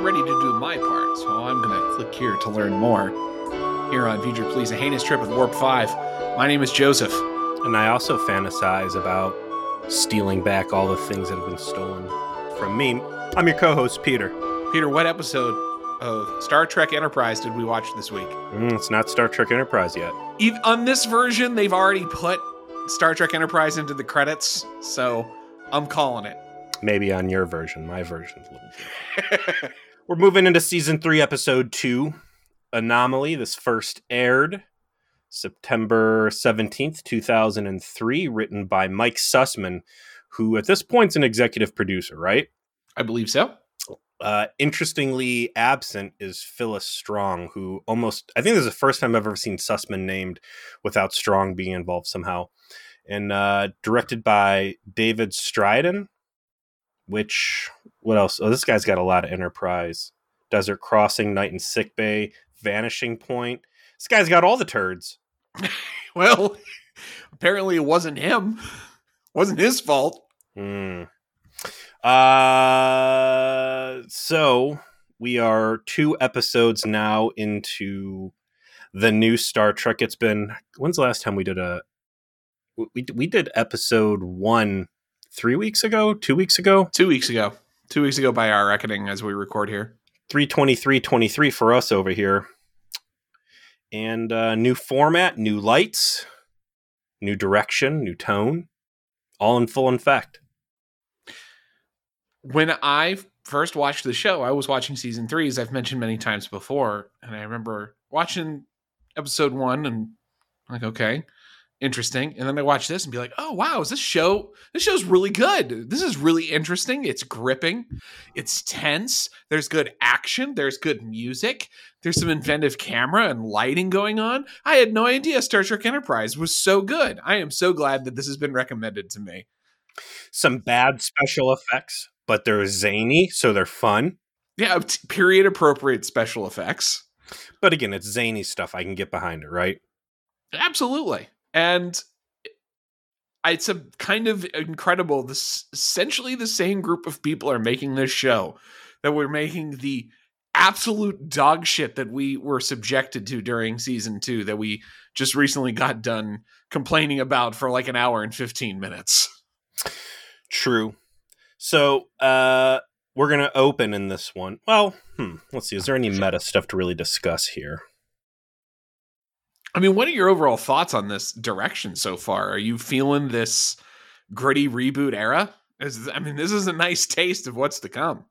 I'm ready to do my part, so I'm going to click here to learn more. Here on Future Please, a heinous trip with Warp 5. My name is Joseph. And I also fantasize about stealing back all the things that have been stolen from me. I'm your co host, Peter. Peter, what episode of Star Trek Enterprise did we watch this week? Mm, it's not Star Trek Enterprise yet. Even on this version, they've already put Star Trek Enterprise into the credits, so I'm calling it. Maybe on your version. My version's a little different. We're moving into season three, episode two Anomaly. This first aired September 17th, 2003, written by Mike Sussman, who at this point's an executive producer, right? I believe so. Uh, interestingly absent is Phyllis Strong, who almost, I think this is the first time I've ever seen Sussman named without Strong being involved somehow. And uh, directed by David Straiton, which what else? Oh, this guy's got a lot of Enterprise, Desert Crossing, Night and Sick Bay, Vanishing Point. This guy's got all the turds. well, apparently it wasn't him. It wasn't his fault. Hmm. Uh, so we are two episodes now into the new Star Trek. It's been when's the last time we did a we we did episode one three weeks ago, two weeks ago, two weeks ago, two weeks ago by our reckoning as we record here. Three twenty three twenty three for us over here, and uh, new format, new lights, new direction, new tone, all in full effect. When I first watched the show, I was watching season three, as I've mentioned many times before, and I remember watching episode one and like, okay, interesting. And then I watch this and be like, oh wow, is this show this show's really good. This is really interesting. It's gripping. It's tense. There's good action. There's good music. There's some inventive camera and lighting going on. I had no idea Star Trek Enterprise was so good. I am so glad that this has been recommended to me. Some bad special effects, but they're zany, so they're fun. Yeah, period appropriate special effects. But again, it's zany stuff. I can get behind it, right? Absolutely and it's a kind of incredible this essentially the same group of people are making this show that we're making the absolute dog shit that we were subjected to during season two that we just recently got done complaining about for like an hour and 15 minutes. True. So uh we're gonna open in this one. Well hmm, let's see. Is there any meta stuff to really discuss here I mean, what are your overall thoughts on this direction so far? Are you feeling this gritty reboot era? Is, I mean, this is a nice taste of what's to come.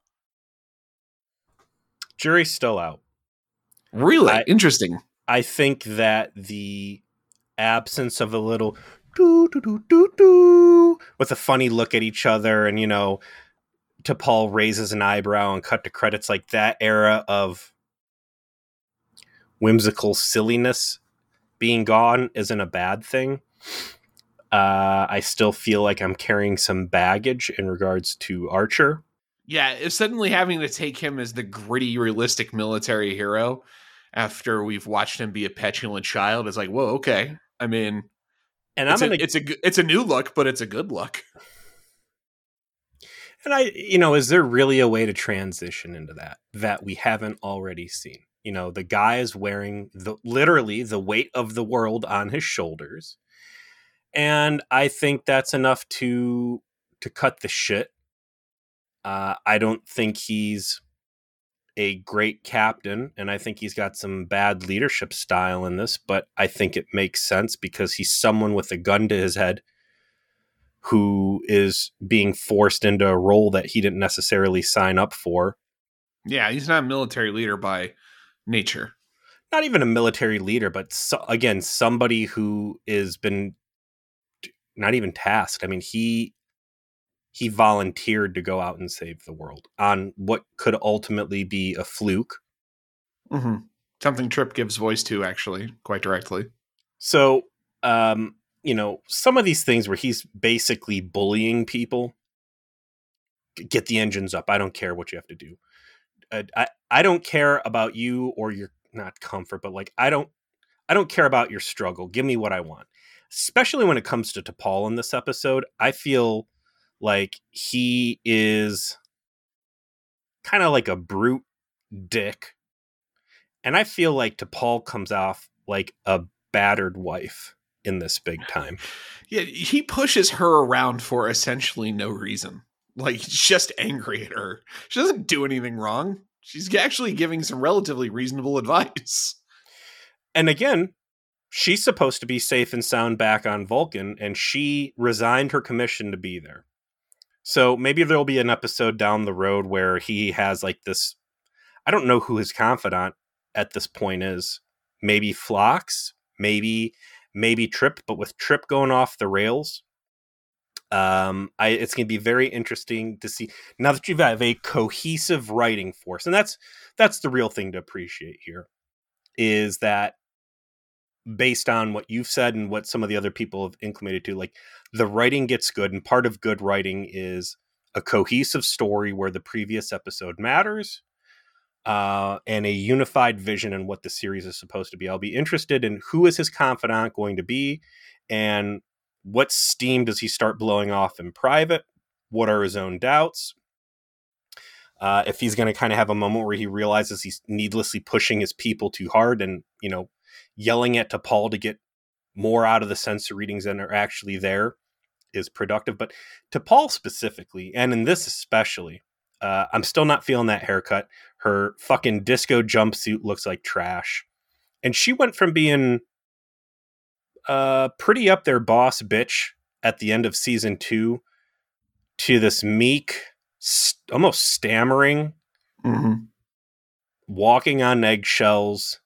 Jury's still out. Really I, interesting. I think that the absence of a little doo doo doo doo doo with a funny look at each other, and you know, T'Pol raises an eyebrow and cut to credits like that era of whimsical silliness being gone isn't a bad thing. Uh, I still feel like I'm carrying some baggage in regards to Archer. Yeah, if suddenly having to take him as the gritty, realistic military hero after we've watched him be a petulant child is like, whoa, okay. I mean, and I'm gonna, a, it's a it's a new look, but it's a good look. And I, you know, is there really a way to transition into that that we haven't already seen? You know, the guy is wearing the literally the weight of the world on his shoulders. And I think that's enough to to cut the shit. Uh, I don't think he's a great captain, and I think he's got some bad leadership style in this, but I think it makes sense because he's someone with a gun to his head who is being forced into a role that he didn't necessarily sign up for. Yeah, he's not a military leader by nature. Not even a military leader, but so, again, somebody who has been not even tasked. I mean, he he volunteered to go out and save the world on what could ultimately be a fluke. Mm-hmm. Something Trip gives voice to, actually, quite directly. So, um, you know, some of these things where he's basically bullying people. Get the engines up. I don't care what you have to do. Uh, I I don't care about you or your not comfort, but like I don't I don't care about your struggle. Give me what I want. Especially when it comes to T'Pol in this episode, I feel like he is kind of like a brute dick. And I feel like T'Pol comes off like a battered wife in this big time. Yeah, he pushes her around for essentially no reason. Like just angry at her. She doesn't do anything wrong. She's actually giving some relatively reasonable advice. And again, she's supposed to be safe and sound back on Vulcan, and she resigned her commission to be there. So maybe there'll be an episode down the road where he has like this. I don't know who his confidant at this point is. Maybe Phlox, maybe maybe Trip, but with Trip going off the rails, um, I, it's going to be very interesting to see now that you have a cohesive writing force, and that's that's the real thing to appreciate here, is that based on what you've said and what some of the other people have inclinated to, like the writing gets good, and part of good writing is a cohesive story where the previous episode matters, uh, and a unified vision and what the series is supposed to be. I'll be interested in who is his confidant going to be, and what steam does he start blowing off in private? What are his own doubts? Uh, if he's going to kind of have a moment where he realizes he's needlessly pushing his people too hard and you know yelling at T'Pol to get more out of the sensor readings than are actually there is productive. But T'Pol specifically, and in this especially, uh, I'm still not feeling that haircut. Her fucking disco jumpsuit looks like trash. And she went from being uh, pretty up their boss bitch at the end of season two to this meek, st- almost stammering, Mm-hmm. walking on eggshells,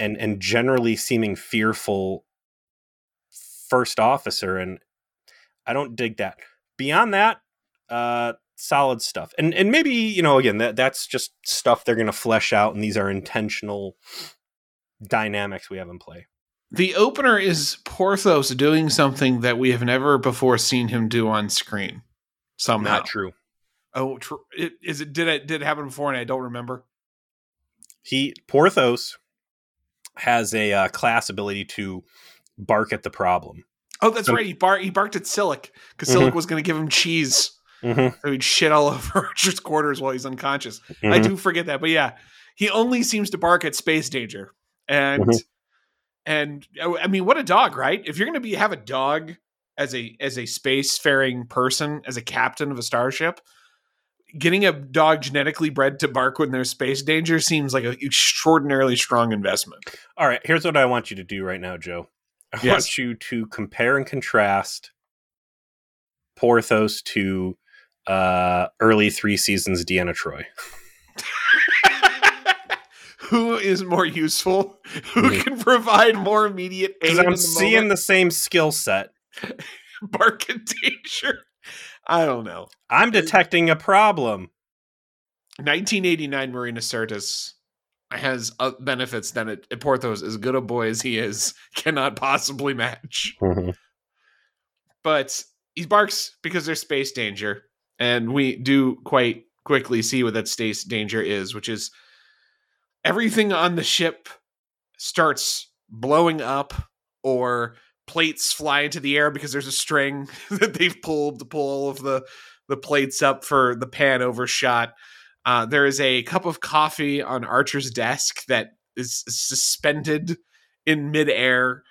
and and generally seeming fearful first officer. And I don't dig that. Beyond that, uh, solid stuff. And and maybe you know again that that's just stuff they're going to flesh out, and these are intentional dynamics we have in play. The opener is Porthos doing something that we have never before seen him do on screen. Somehow. Not true. Oh, tr- it, is it? Did it? Did it happen before? And I don't remember. He Porthos has a uh, class ability to bark at the problem. Oh, that's So- right. He, bar- he barked at Silik because Mhm. Silik was going to give him cheese. Mm-hmm. So he'd shit all over Richard's quarters while he's unconscious. I do forget that, but yeah, he only seems to bark at space danger, and Mhm. And oh, I mean, what a dog, right? If you're going to be have a dog as a as a spacefaring person, as a captain of a starship, getting a dog genetically bred to bark when there's space danger seems like an extraordinarily strong investment. All right, here's what I want you to do right now, Joe. I Yes. want you to compare and contrast Porthos to uh, early three seasons Deanna Troi. Who is more useful? Who Mhm. can provide more immediate aid? Because I'm the seeing moment? the same skill set. bark at danger. I don't know. I'm detecting a problem. 1989 Marina Sirtis has uh, benefits that it, it Porthos, as good a boy as he is, cannot possibly match. But he barks because there's space danger, and we do quite quickly see what that space danger is, which is everything on the ship starts blowing up or plates fly into the air because there's a string that they've pulled to pull all of the the plates up for the pan overshot. Uh, there is a cup of coffee on Archer's desk that is suspended in midair,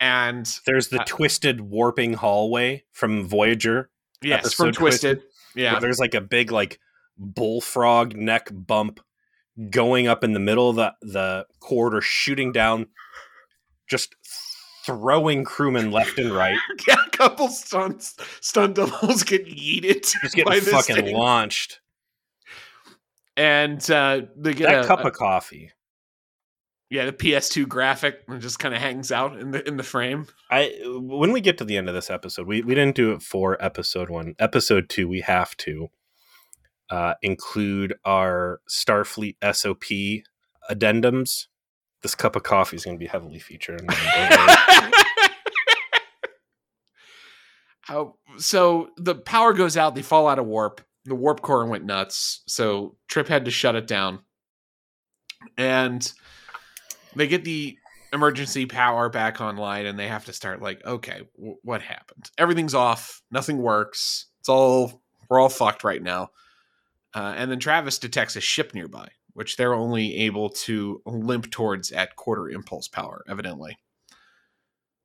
and There's the Uh, twisted warping hallway from Voyager. yes, from Episode Twisted. Yeah, There's like a big like bullfrog neck bump going up in the middle of the, the corridor, shooting down, just throwing crewmen left and right. yeah, a couple stunts, stunt doubles get yeeted Just getting fucking thing. launched. and uh, they get That a, cup a- of coffee. yeah the PS2 graphic and just kind of hangs out in the in the frame. I when we get to the end of this episode, we, we didn't do it for episode one. Episode two, we have to uh, include our Starfleet SOP addendums. This cup of coffee is going to be heavily featured. How so the power goes out, they fall out of warp. The warp core went nuts, so Trip had to shut it down. And they get the emergency power back online and they have to start like, okay, w- what happened? Everything's off, nothing works. It's all we're all fucked right now. Uh, and then Travis detects a ship nearby, which they're only able to limp towards at quarter impulse power, evidently.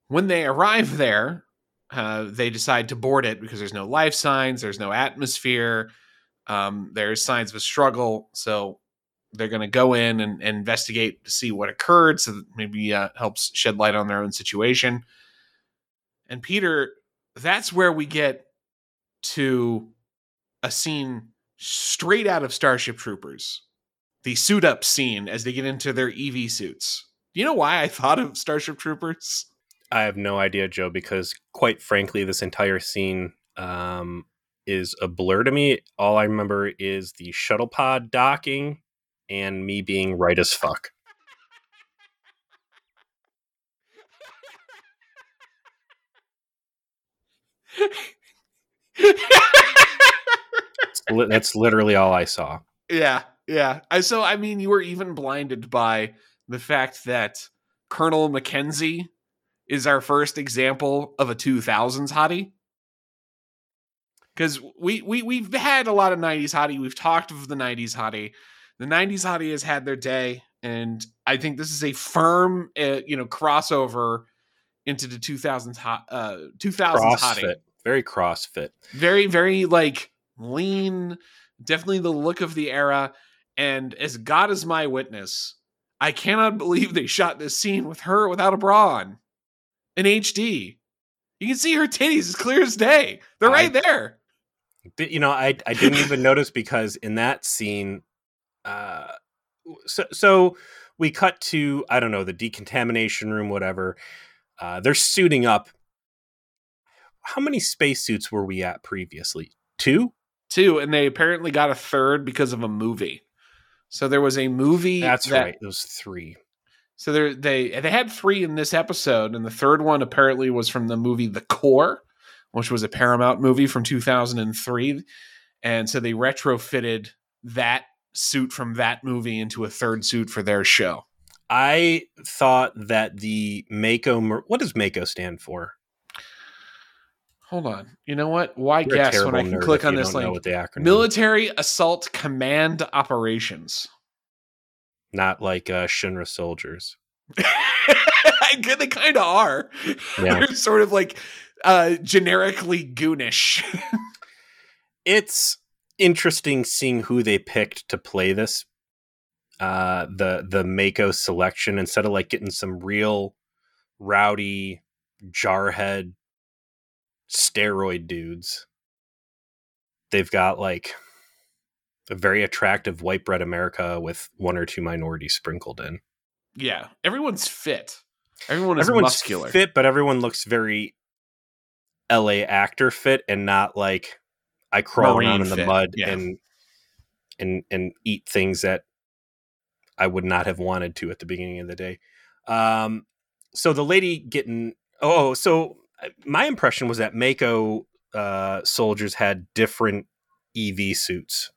When they arrive there, uh, they decide to board it because there's no life signs, there's no atmosphere, um, there's signs of a struggle. So they're going to go in and, and, investigate to see what occurred, so that maybe uh, helps shed light on their own situation. And Peter, that's where we get to a scene straight out of Starship Troopers, the suit up scene as they get into their EV suits. Do you know why I thought of Starship Troopers? I have no idea, Joe, because quite frankly, this entire scene um, is a blur to me. All I remember is the shuttle pod docking and me being right as fuck. that's literally all I saw. Yeah, yeah. I so I mean, you were even blinded by the fact that Colonel Mackenzie is our first example of a 2000s hottie. Because we we we've had a lot of 90s hottie. We've talked of the 90s hottie. The 90s hottie has had their day, and I think this is a firm, uh, you know, crossover into the 2000s hot uh 2000s CrossFit. hottie. Very CrossFit. Very very like lean, definitely the look of the era. And as God is my witness, I cannot believe they shot this scene with her without a bra on in HD. You can see her titties as clear as day. They're I, right there. You know, I I didn't even notice because in that scene, uh, so so we cut to I don't know the decontamination room, whatever. Uh, they're suiting up. How many spacesuits were we at previously? Two two, and they apparently got a third because of a movie. So there was a movie. That's that, right. Those three. So there, they they had three in this episode, and the third one apparently was from the movie The Core, which was a Paramount movie from 2003. And so they retrofitted that suit from that movie into a third suit for their show. I thought that the MACO. What does MACO stand for? Hold on. You know what? Why You're guess when I can click on this link? Military Assault Command Operations. Not like uh, Shinra soldiers. they kind of are. Yeah. They're sort of like uh, generically goonish. it's interesting seeing who they picked to play this. Uh, the the MACO selection instead of like getting some real rowdy jarhead steroid dudes. They've got like a very attractive white bread America with one or two minorities sprinkled in. Yeah, everyone's fit. Everyone is everyone's muscular. fit, but everyone looks very LA actor fit and not like I crawl Marine around in the fit. mud yeah. and and and eat things that I would not have wanted to at the beginning of the day. Um, so the lady getting oh, so my impression was that MACO uh, soldiers had different EV suits.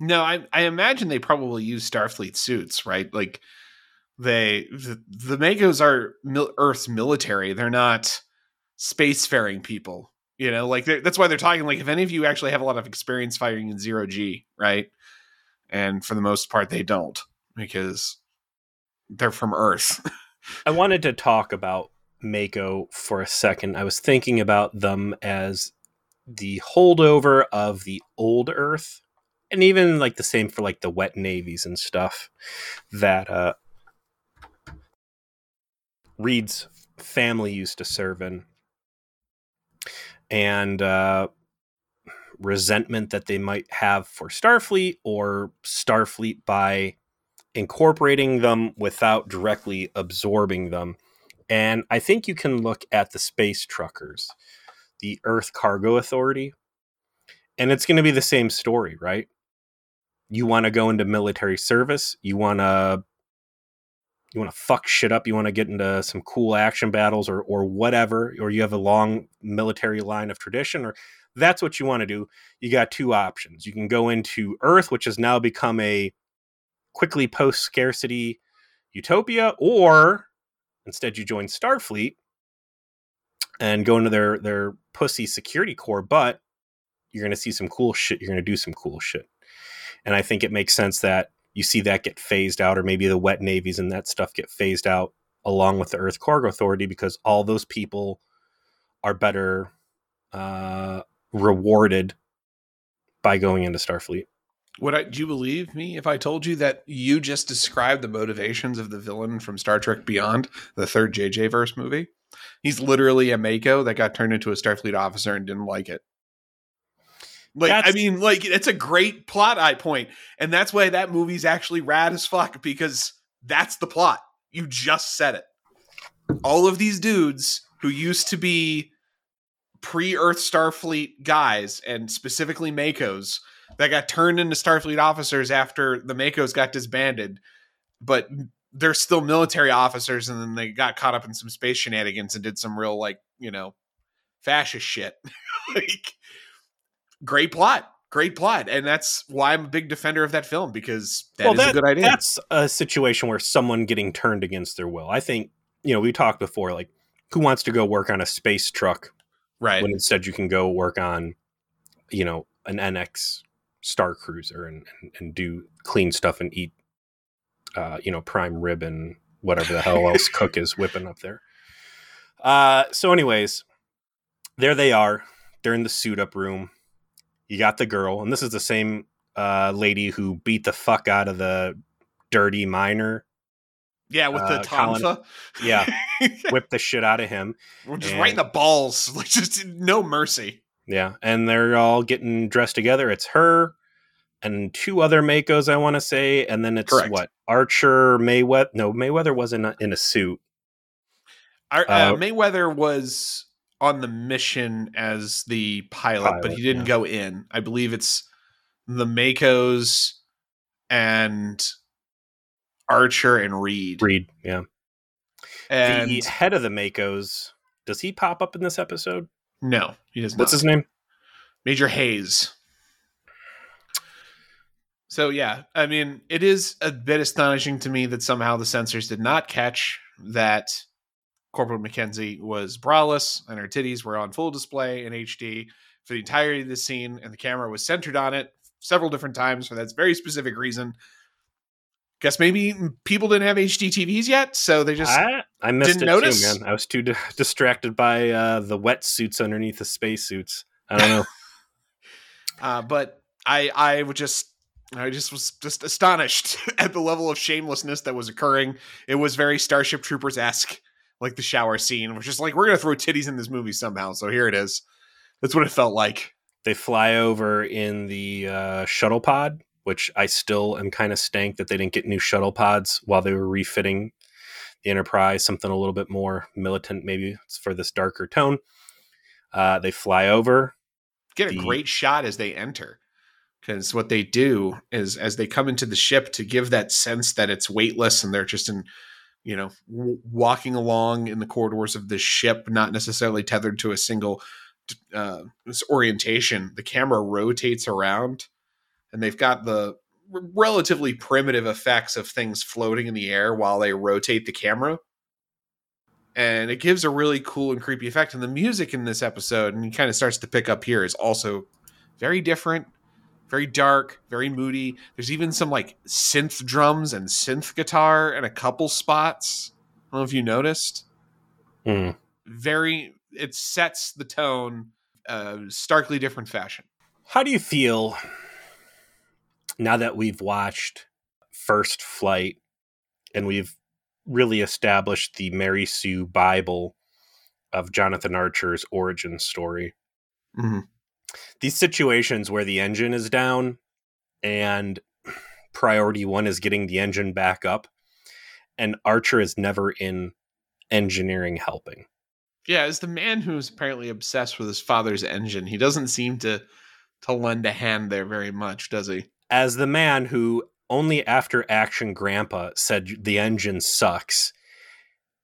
No, I I imagine they probably use Starfleet suits, right? Like they the, the MACOs are mil- Earth's military. They're not spacefaring people. You know, like that's why they're talking. Like, if any of you actually have a lot of experience firing in zero G, right? And for the most part, they don't because they're from Earth. I wanted to talk about MACO for a second. I was thinking about them as the holdover of the old Earth, and even like the same for like the wet navies and stuff that uh, Reed's family used to serve in, and uh, resentment that they might have for Starfleet or Starfleet by incorporating them without directly absorbing them and I think you can look at the space truckers, the Earth Cargo Authority, and it's going to be the same story, right? You want to go into military service, you want to you want to fuck shit up, you want to get into some cool action battles or or whatever, or you have a long military line of tradition or that's what you want to do. You got two options. You can go into Earth, which has now become a quickly post scarcity utopia, or Instead, you join Starfleet and go into their their pussy security corps, but you're going to see some cool shit. You're going to do some cool shit. And I think it makes sense that you see that get phased out, or maybe the wet navies and that stuff get phased out along with the Earth Cargo Authority because all those people are better uh, rewarded by going into Starfleet. Would I, do you believe me if I told you that you just described the motivations of the villain from Star Trek Beyond, the third JJ verse movie? He's literally a MACO that got turned into a Starfleet officer and didn't like it. Like that's, I mean, like it's a great plot eye point, and that's why that movie's actually rad as fuck because that's the plot. You just said it. All of these dudes who used to be pre-Earth Starfleet guys, and specifically MACOs, that got turned into Starfleet officers after the MACOs got disbanded, but they're still military officers, and then they got caught up in some space shenanigans and did some real like you know fascist shit. like great plot great plot and that's why i'm a big defender of that film because that well, is that, a good idea. that's a situation where someone getting turned against their will. I think you know we talked before like who wants to go work on a space truck right. when instead you can go work on you know an nx star cruiser and, and, and do clean stuff and eat uh, you know prime rib and whatever the hell else cook is whipping up there uh, so anyways there they are they're in the suit up room you got the girl, and this is the same uh, lady who beat the fuck out of the dirty miner. Yeah, with uh, the tonfa. Yeah, whip the shit out of him. We're just and, right in the balls, like just no mercy. Yeah, and they're all getting dressed together. It's her and two other MACOs, I want to say, and then it's Correct. what Archer Mayweather. No, Mayweather wasn't in a suit. Our, uh, uh, Mayweather was on the mission as the pilot, pilot but he didn't yeah. go in. I believe it's the MACOs and Archer and Reed. Reed, yeah. And the head of the MACOs, does he pop up in this episode? No, he does not. What's his name? Major Hayes. So yeah, I mean, it is a bit astonishing to me that somehow the censors did not catch that Corporal McKenzie was braless and her titties were on full display in HD for the entirety of the scene, and the camera was centered on it several different times for that very specific reason. Guess maybe people didn't have HD TVs yet, so they just I, I missed didn't it notice. too, man. I was too di- distracted by uh, the wetsuits underneath the spacesuits. I don't know. uh, but I I would just I just was just astonished at the level of shamelessness that was occurring. It was very Starship Troopers esque like the shower scene, which is like we're gonna throw titties in this movie somehow. So here it is. That's what it felt like. They fly over in the uh, shuttle pod, which I still am kind of stank that they didn't get new shuttle pods while they were refitting the Enterprise, something a little bit more militant, maybe it's for this darker tone. Uh, they fly over. Get a the... great shot as they enter. Because what they do is, as they come into the ship, to give that sense that it's weightless and they're just in you know, w- walking along in the corridors of the ship, not necessarily tethered to a single uh, orientation. The camera rotates around, and they've got the relatively primitive effects of things floating in the air while they rotate the camera. And it gives a really cool and creepy effect. And the music in this episode, and he kind of starts to pick up here, is also very different very dark, very moody. There's even some like synth drums and synth guitar in a couple spots. I don't know if you noticed. Mm. Very, it sets the tone, uh, starkly different fashion. How do you feel now that we've watched First Flight and we've really established the Mary Sue Bible of Jonathan Archer's origin story? Mm-hmm these situations where the engine is down and priority one is getting the engine back up and archer is never in engineering helping yeah as the man who's apparently obsessed with his father's engine he doesn't seem to to lend a hand there very much does he as the man who only after action grandpa said the engine sucks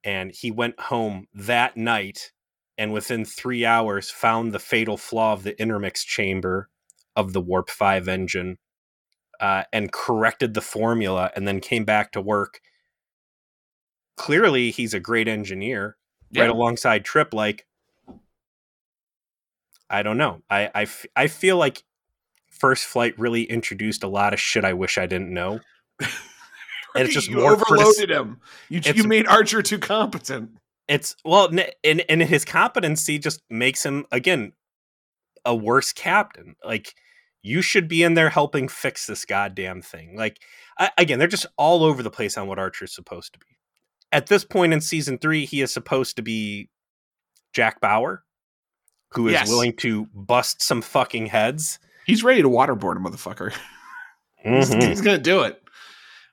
and he went home that night and within three hours found the fatal flaw of the intermix chamber of the Warp 5 engine uh, and corrected the formula and then came back to work. Clearly, he's a great engineer, yeah. right alongside Trip. Like, I don't know. I, I, f- I feel like First Flight really introduced a lot of shit I wish I didn't know. and it's just you more overloaded him. You, you made Archer too competent. It's well, and and his competency just makes him again a worse captain. Like you should be in there helping fix this goddamn thing. Like I, again, they're just all over the place on what Archer's supposed to be. At this point in season three, he is supposed to be Jack Bauer, who is yes. willing to bust some fucking heads. He's ready to waterboard a motherfucker. Mm-hmm. he's, he's, gonna do it.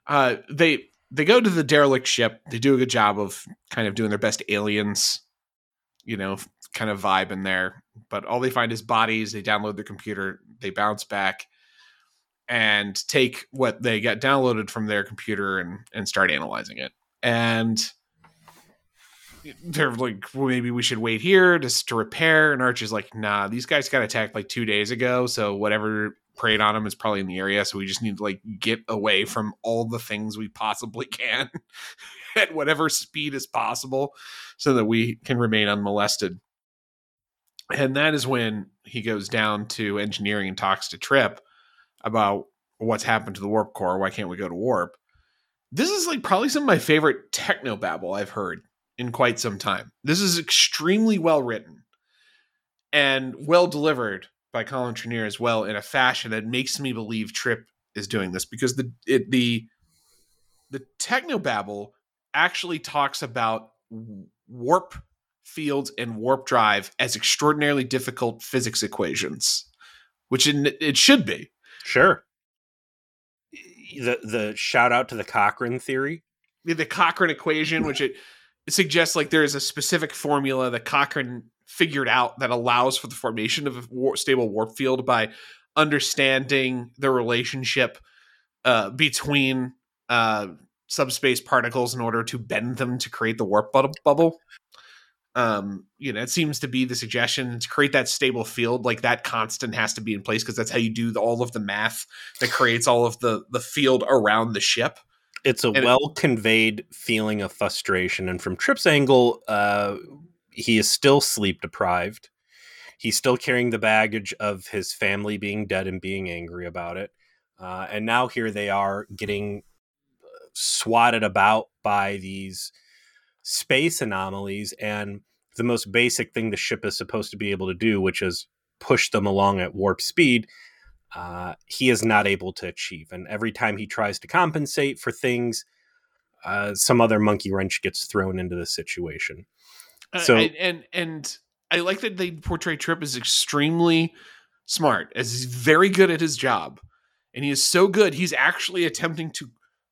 Uh, they they go to the derelict ship. They do a good job of kind of doing their best aliens, you know, kind of vibe in there. But all they find is bodies. They download their computer. They bounce back and take what they got downloaded from their computer and and start analyzing it. And they're like, well, maybe we should wait here just to repair. And Archer's like, nah, these guys got attacked like two days ago. So whatever preyed on them is probably in the area. So we just need to like get away from all the things we possibly can at whatever speed is possible so that we can remain unmolested. And that is when he goes down to engineering and talks to Trip about what's happened to the warp core. Why can't we go to warp? This is like probably some of my favorite techno babble I've heard in quite some time. This is extremely well written and well delivered by Colin Trinneer as well in a fashion that makes me believe Trip is doing this because the it, the the techno babble actually talks about warp fields and warp drive as extraordinarily difficult physics equations, which it, it should be. Sure. The the shout out to the Cochrane theory. The, the Cochrane equation, which it suggests like there is a specific formula that Cochrane figured out that allows for the formation of a war- stable warp field by understanding the relationship uh, between uh, subspace particles in order to bend them to create the warp bu- bubble. Um, you know, it seems to be the suggestion to create that stable field. Like that constant has to be in place because that's how you do the, all of the math that creates all of the the field around the ship it's a well conveyed feeling of frustration and from trip's angle uh, he is still sleep deprived. He's still carrying the baggage of his family being dead and being angry about it uh, and now here they are getting uh, swatted about by these space anomalies and the most basic thing the ship is supposed to be able to do which is push them along at warp speed uh, he is not able to achieve. And every time he tries to compensate for things, uh, some other monkey wrench gets thrown into the situation. Uh, so and, and and I like that they portray Trip as extremely smart, as he's very good at his job, and he is so good he's actually attempting to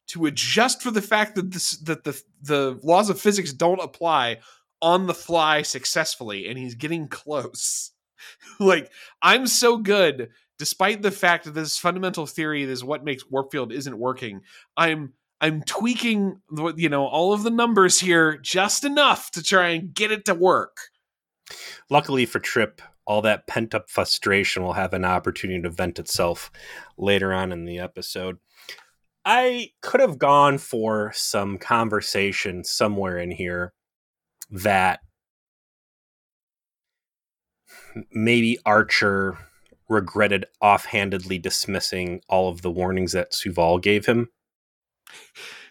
to adjust for the fact that this that the the laws of physics don't apply on the fly successfully, and he's getting close. like I'm so good despite the fact that this fundamental theory is what makes warp field isn't working i'm i'm tweaking you know all of the numbers here just enough to try and get it to work. Luckily for trip all that pent up frustration will have an opportunity to vent itself later on in the episode. I could have gone for some conversation somewhere in here that maybe archer regretted offhandedly dismissing all of the warnings that Soval gave him.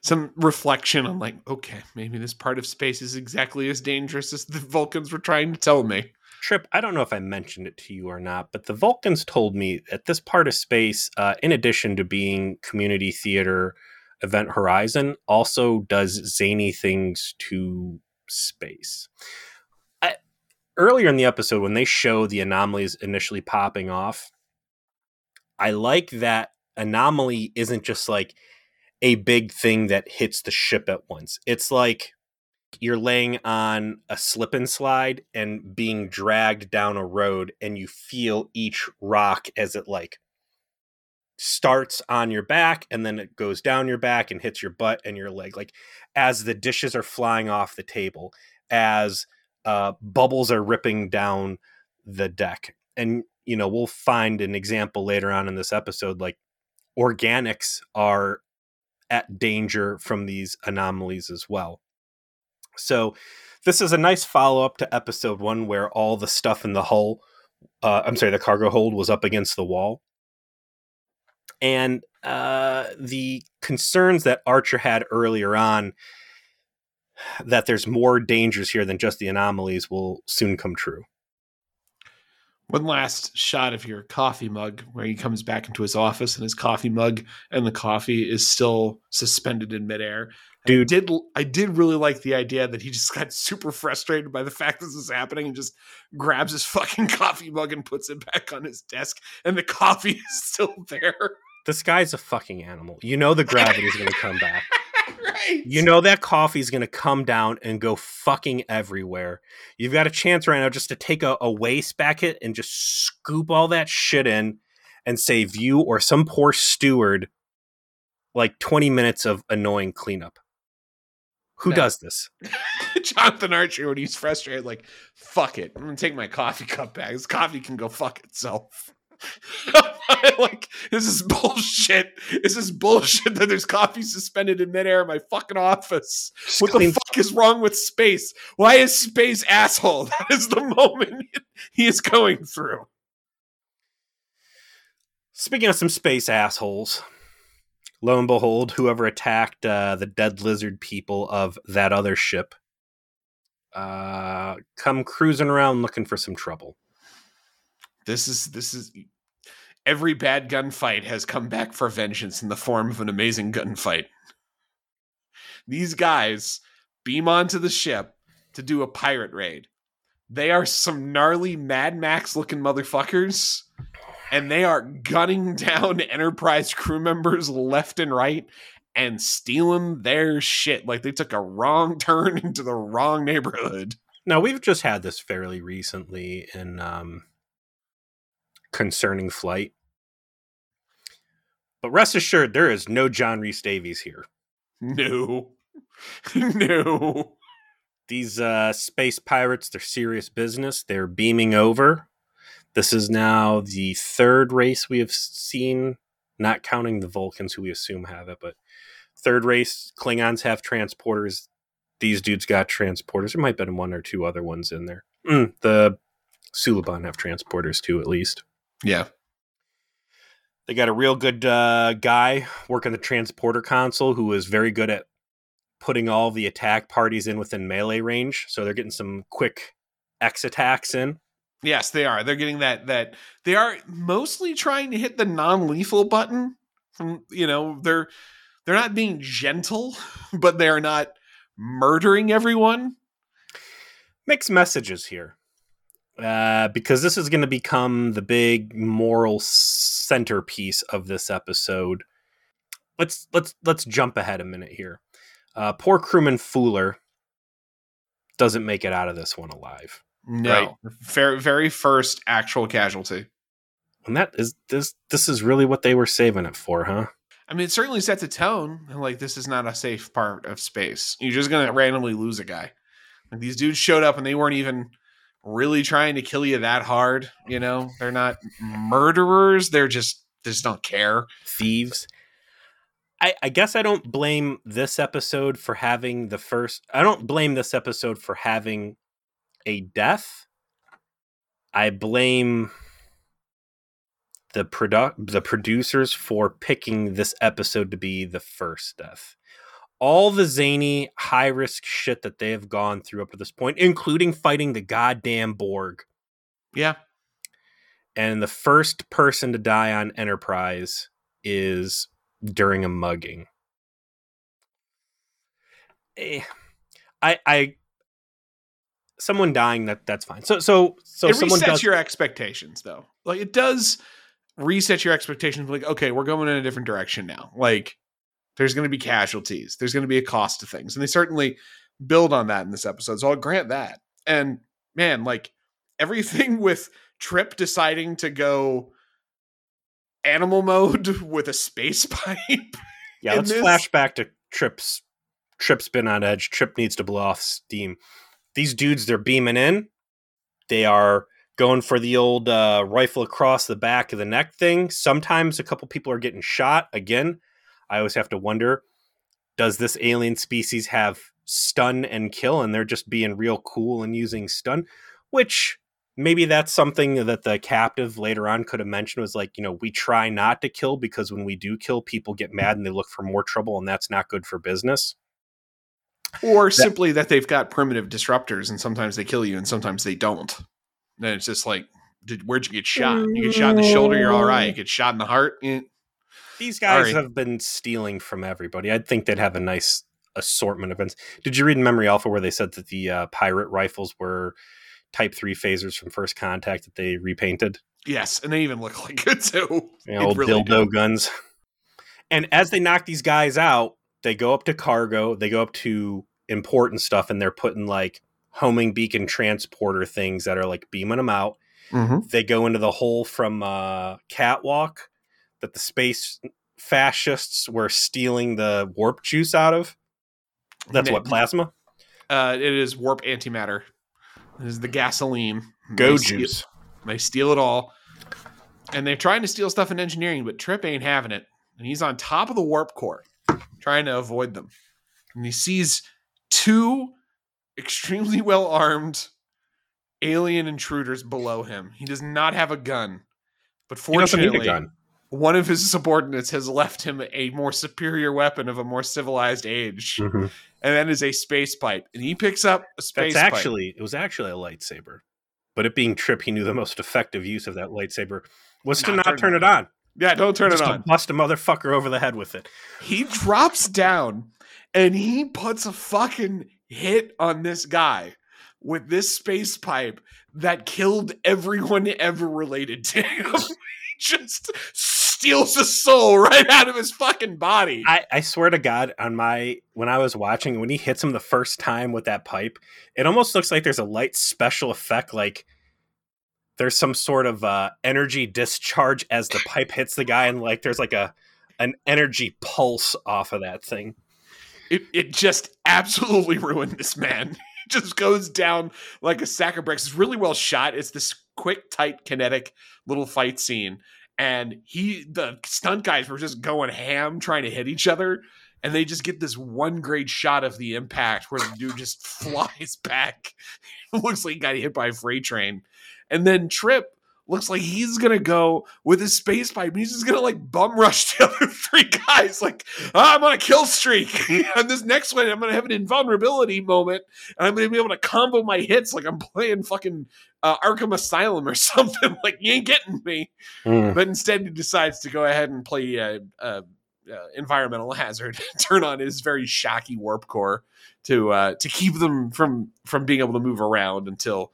Some reflection on like, okay, maybe this part of space is exactly as dangerous as the Vulcans were trying to tell me. Trip, I don't know if I mentioned it to you or not, but the Vulcans told me that this part of space, uh, in addition to being community theater, Event Horizon, also does zany things to space earlier in the episode when they show the anomalies initially popping off, I like that anomaly isn't just like a big thing that hits the ship at once. It's like you're laying on a slip and slide and being dragged down a road and you feel each rock as it like starts on your back and then it goes down your back and hits your butt and your leg like as the dishes are flying off the table as uh, bubbles are ripping down the deck. And, you know, we'll find an example later on in this episode like organics are at danger from these anomalies as well. So, this is a nice follow up to episode one where all the stuff in the hull Uh, I'm sorry, the cargo hold was up against the wall. And uh, the concerns that Archer had earlier on that there's more dangers here than just the anomalies will soon come true. One last shot of your coffee mug where he comes back into his office and his coffee mug and the coffee is still suspended in midair. Dude. I did I did really like the idea that he just got super frustrated by the fact this is happening and just grabs his fucking coffee mug and puts it back on his desk and the coffee is still there. This guy's a fucking animal. You know the gravity is going to come back. Right. You know that coffee's going to come down and go fucking everywhere. You've got a chance right now just to take a, a waste bucket and just scoop all that shit in and save you or some poor steward like 20 minutes of annoying cleanup. Who No. does this? Jonathan Archer when he's frustrated, like, fuck it. I'm gonna take my coffee cup back. This coffee can go fuck itself. like, this is bullshit. This is bullshit that there's coffee suspended in midair in my fucking office. Just What the fuck is wrong with space? Why is space asshole? That is the moment he is going through. Speaking of some space assholes, lo and behold, whoever attacked uh, the dead lizard people of that other ship uh, come cruising around looking for some trouble. This is this is every bad gunfight has come back for vengeance in the form of an amazing gunfight. These guys beam onto the ship to do a pirate raid. They are some gnarly Mad Max looking motherfuckers, and they are gunning down Enterprise crew members left and right and stealing their shit like they took a wrong turn into the wrong neighborhood. Now we've just had this fairly recently in um, concerning flight, but rest assured, there is no John Rhys-Davies here. No. no. These uh, space pirates, they're serious business. They're beaming over. This is now the third race we have seen, not counting the Vulcans, who we assume have it, but third race. Klingons have transporters. These dudes got transporters. There might have been one or two other ones in there. Mm, the Suliban have transporters too, at least. Yeah. They got a real good uh, guy working the transporter console who is very good at putting all the attack parties in within melee range. So they're getting some quick X attacks in. Yes, they are. They're getting that that they are mostly trying to hit the non-lethal button. From you know, they're they're not being gentle, but they're not murdering everyone. Mixed messages here. Uh, because this is going to become the big moral centerpiece of this episode. Let's let's let's jump ahead a minute here. Uh, poor crewman Fuller doesn't make it out of this one alive. No, very very first actual casualty. And that is this this is really what they were saving it for, huh? I mean, it certainly sets a tone. and, Like this is not a safe part of space. You're just gonna randomly lose a guy. Like these dudes showed up and they weren't even really trying to kill you that hard. You know, they're not murderers. They're just they just don't care. Thieves. I, I guess I don't blame this episode for having the first I don't blame this episode for having a death. I blame the produ- the producers for picking this episode to be the first death. All the zany, high risk shit that they have gone through up to this point, including fighting the goddamn Borg. Yeah, And the first person to die on Enterprise is during a mugging. Eh, I I someone dying that that's fine. So so so it someone resets does your expectations though like it does reset your expectations like okay we're going in a different direction now like there's going to be casualties there's going to be a cost to things and they certainly build on that in this episode so i'll grant that and man like everything with trip deciding to go animal mode with a space pipe Yeah, let's this- flash back to Trip's Trip's been on edge. Trip needs to blow off steam. These dudes, they're beaming in. They are going for the old uh, rifle across the back of the neck thing. Sometimes a couple people are getting shot. Again, I always have to wonder: Does this alien species have stun and kill, and they're just being real cool and using stun? Which maybe that's something that the captive later on could have mentioned was like, you know, we try not to kill because when we do kill, people get mad and they look for more trouble, and that's not good for business. Or simply that they've got primitive disruptors and sometimes they kill you and sometimes they don't. Then it's just like, did, where'd you get shot? You get shot in the shoulder, you're all right. You get shot in the heart. eh. These guys right. have been stealing from everybody. I'd think they'd have a nice assortment of guns. Did you read in Memory Alpha where they said that the uh, pirate rifles were Type Three phasers from First Contact that they repainted? Yes, and they even look like it too. Know, old really dildo do. guns. And as they knock these guys out, they go up to cargo, they go up to important stuff, and they're putting like homing beacon transporter things that are like beaming them out. Mhm. They go into the hole from uh, Catwalk that the space fascists were stealing the warp juice out of. That's what plasma. Uh, it is warp antimatter. This is the gasoline. Go They steal- juice. They steal it all. And they're trying to steal stuff in engineering, but Trip ain't having it. And he's on top of the warp core, trying to avoid them. And he sees two extremely well armed alien intruders below him. He does not have a gun. But He doesn't fortunately, need a gun. One of his subordinates has left him a more superior weapon of a more civilized age. Mhm. And that is a space pipe. And he picks up a space That's pipe. actually it was actually a lightsaber. But it being Trip, he knew the most effective use of that lightsaber was to Not not turn turn it it on. Yeah, don't turn Just it on. bust a motherfucker over the head with it. he drops down and he puts a fucking hit on this guy with this space pipe that killed everyone ever related to him. just steals his soul right out of his fucking body. I, I swear to God, on my when I was watching, when he hits him the first time with that pipe, it almost looks like there's a light special effect, like there's some sort of uh, energy discharge as the pipe hits the guy, and like there's like a an energy pulse off of that thing. It, it just absolutely ruined this man. He just goes down like a sack of bricks. It's really well shot. It's this quick, tight, kinetic little fight scene. And he, the stunt guys were just going ham trying to hit each other. And they just get this one great shot of the impact where the dude just flies back. Looks like he got hit by a freight train. And then Trip looks like he's gonna go with his space pipe he's just gonna like bum rush the other three guys like "Ah, i'm on a kill streak. And this next one i'm gonna have an invulnerability moment and i'm gonna be able to combo my hits like i'm playing fucking uh, arkham asylum or something like you ain't getting me. But instead he decides to go ahead and play uh, uh, uh, environmental hazard turn on his very shocky warp core to uh, to keep them from from being able to move around until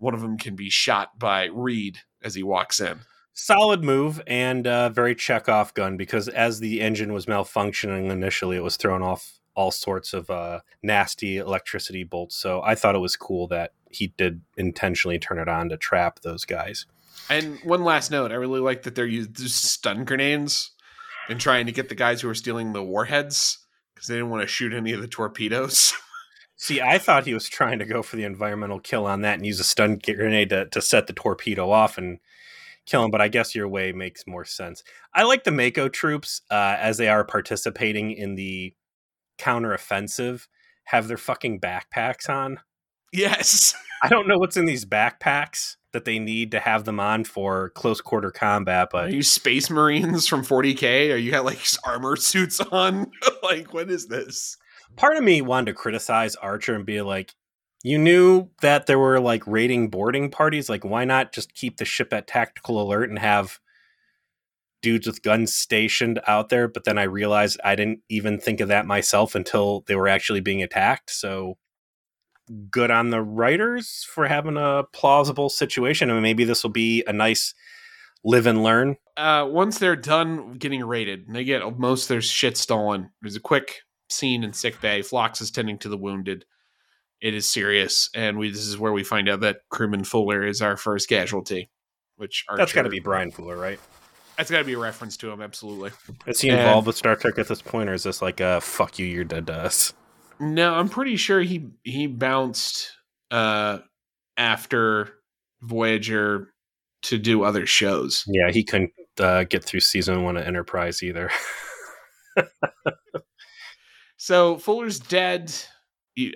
one of them can be shot by Reed as he walks in. Solid move and uh, very Chekhov gun because as the engine was malfunctioning initially, it was throwing off all sorts of uh, nasty electricity bolts. So I thought it was cool that he did intentionally turn it on to trap those guys. And one last note, I really like that they're using stun grenades and trying to get the guys who are stealing the warheads because they didn't want to shoot any of the torpedoes. See, I thought he was trying to go for the environmental kill on that and use a stun grenade to, to set the torpedo off and kill him, but I guess your way makes more sense. I like the MACO troops uh, as they are participating in the counteroffensive, have their fucking backpacks on. yes. I don't know what's in these backpacks that they need to have them on for close quarter combat, but Are you space marines from 40k? Are you got like armor suits on? like, what is this? Part of me wanted to criticize Archer and be like, you knew that there were like raiding boarding parties. Like, why not just keep the ship at tactical alert and have dudes with guns stationed out there? But then I realized I didn't even think of that myself until they were actually being attacked. So good on the writers for having a plausible situation. I mean, maybe this will be a nice live and learn. Uh, once they're done getting raided and they get most of their shit stolen, there's a quick scene in sick bay. Phlox is tending to the wounded. It is serious, and we this is where we find out that crewman Fuller is our first casualty. Which That's got to be Bryan Fuller, right? that's got to be a reference to him. Absolutely. Is he And- involved with Star Trek at this point, or is this like a fuck you, you're dead to us? No, I'm pretty sure he he bounced uh after Voyager to do other shows. Yeah, he couldn't uh, get through season one of Enterprise either. So Fuller's dead.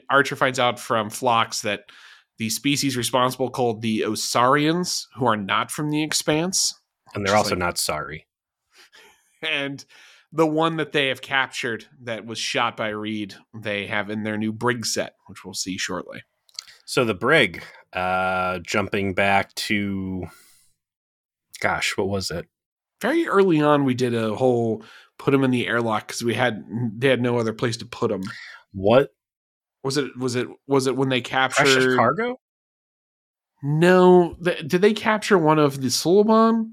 Archer finds out from Phlox that the species responsible called the Osaarians, who are not from the Expanse, And they're also like- not sorry. and the one that they have captured that was shot by Reed, they have in their new Brig set, which we'll see shortly. So the brig, uh, jumping back to, gosh, what was it? Very early on, we did a whole put them in the airlock because we had they had no other place to put them. What Was it was it was it when they precious captured? cargo? No, th- did they capture one of the Suliban?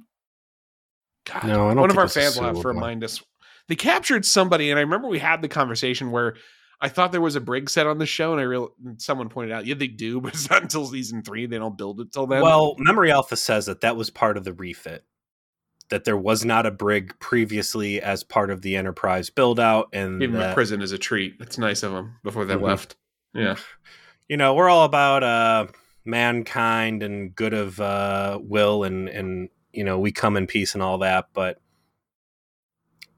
God, No, I don't one of our it was a fans will have to remind us. They captured somebody, and I remember we had the conversation where I thought there was a brig set on the show, and I real someone pointed out, yeah, they do, but it's not until season three. They don't build it till then. Well, Memory Alpha says that that was part of the refit. That there was not a brig previously as part of the Enterprise build out, and gave them a prison as a treat. It's nice of them before they Mhm. left. Yeah, you know we're all about uh, mankind and good of uh, will, and and you know we come in peace and all that. But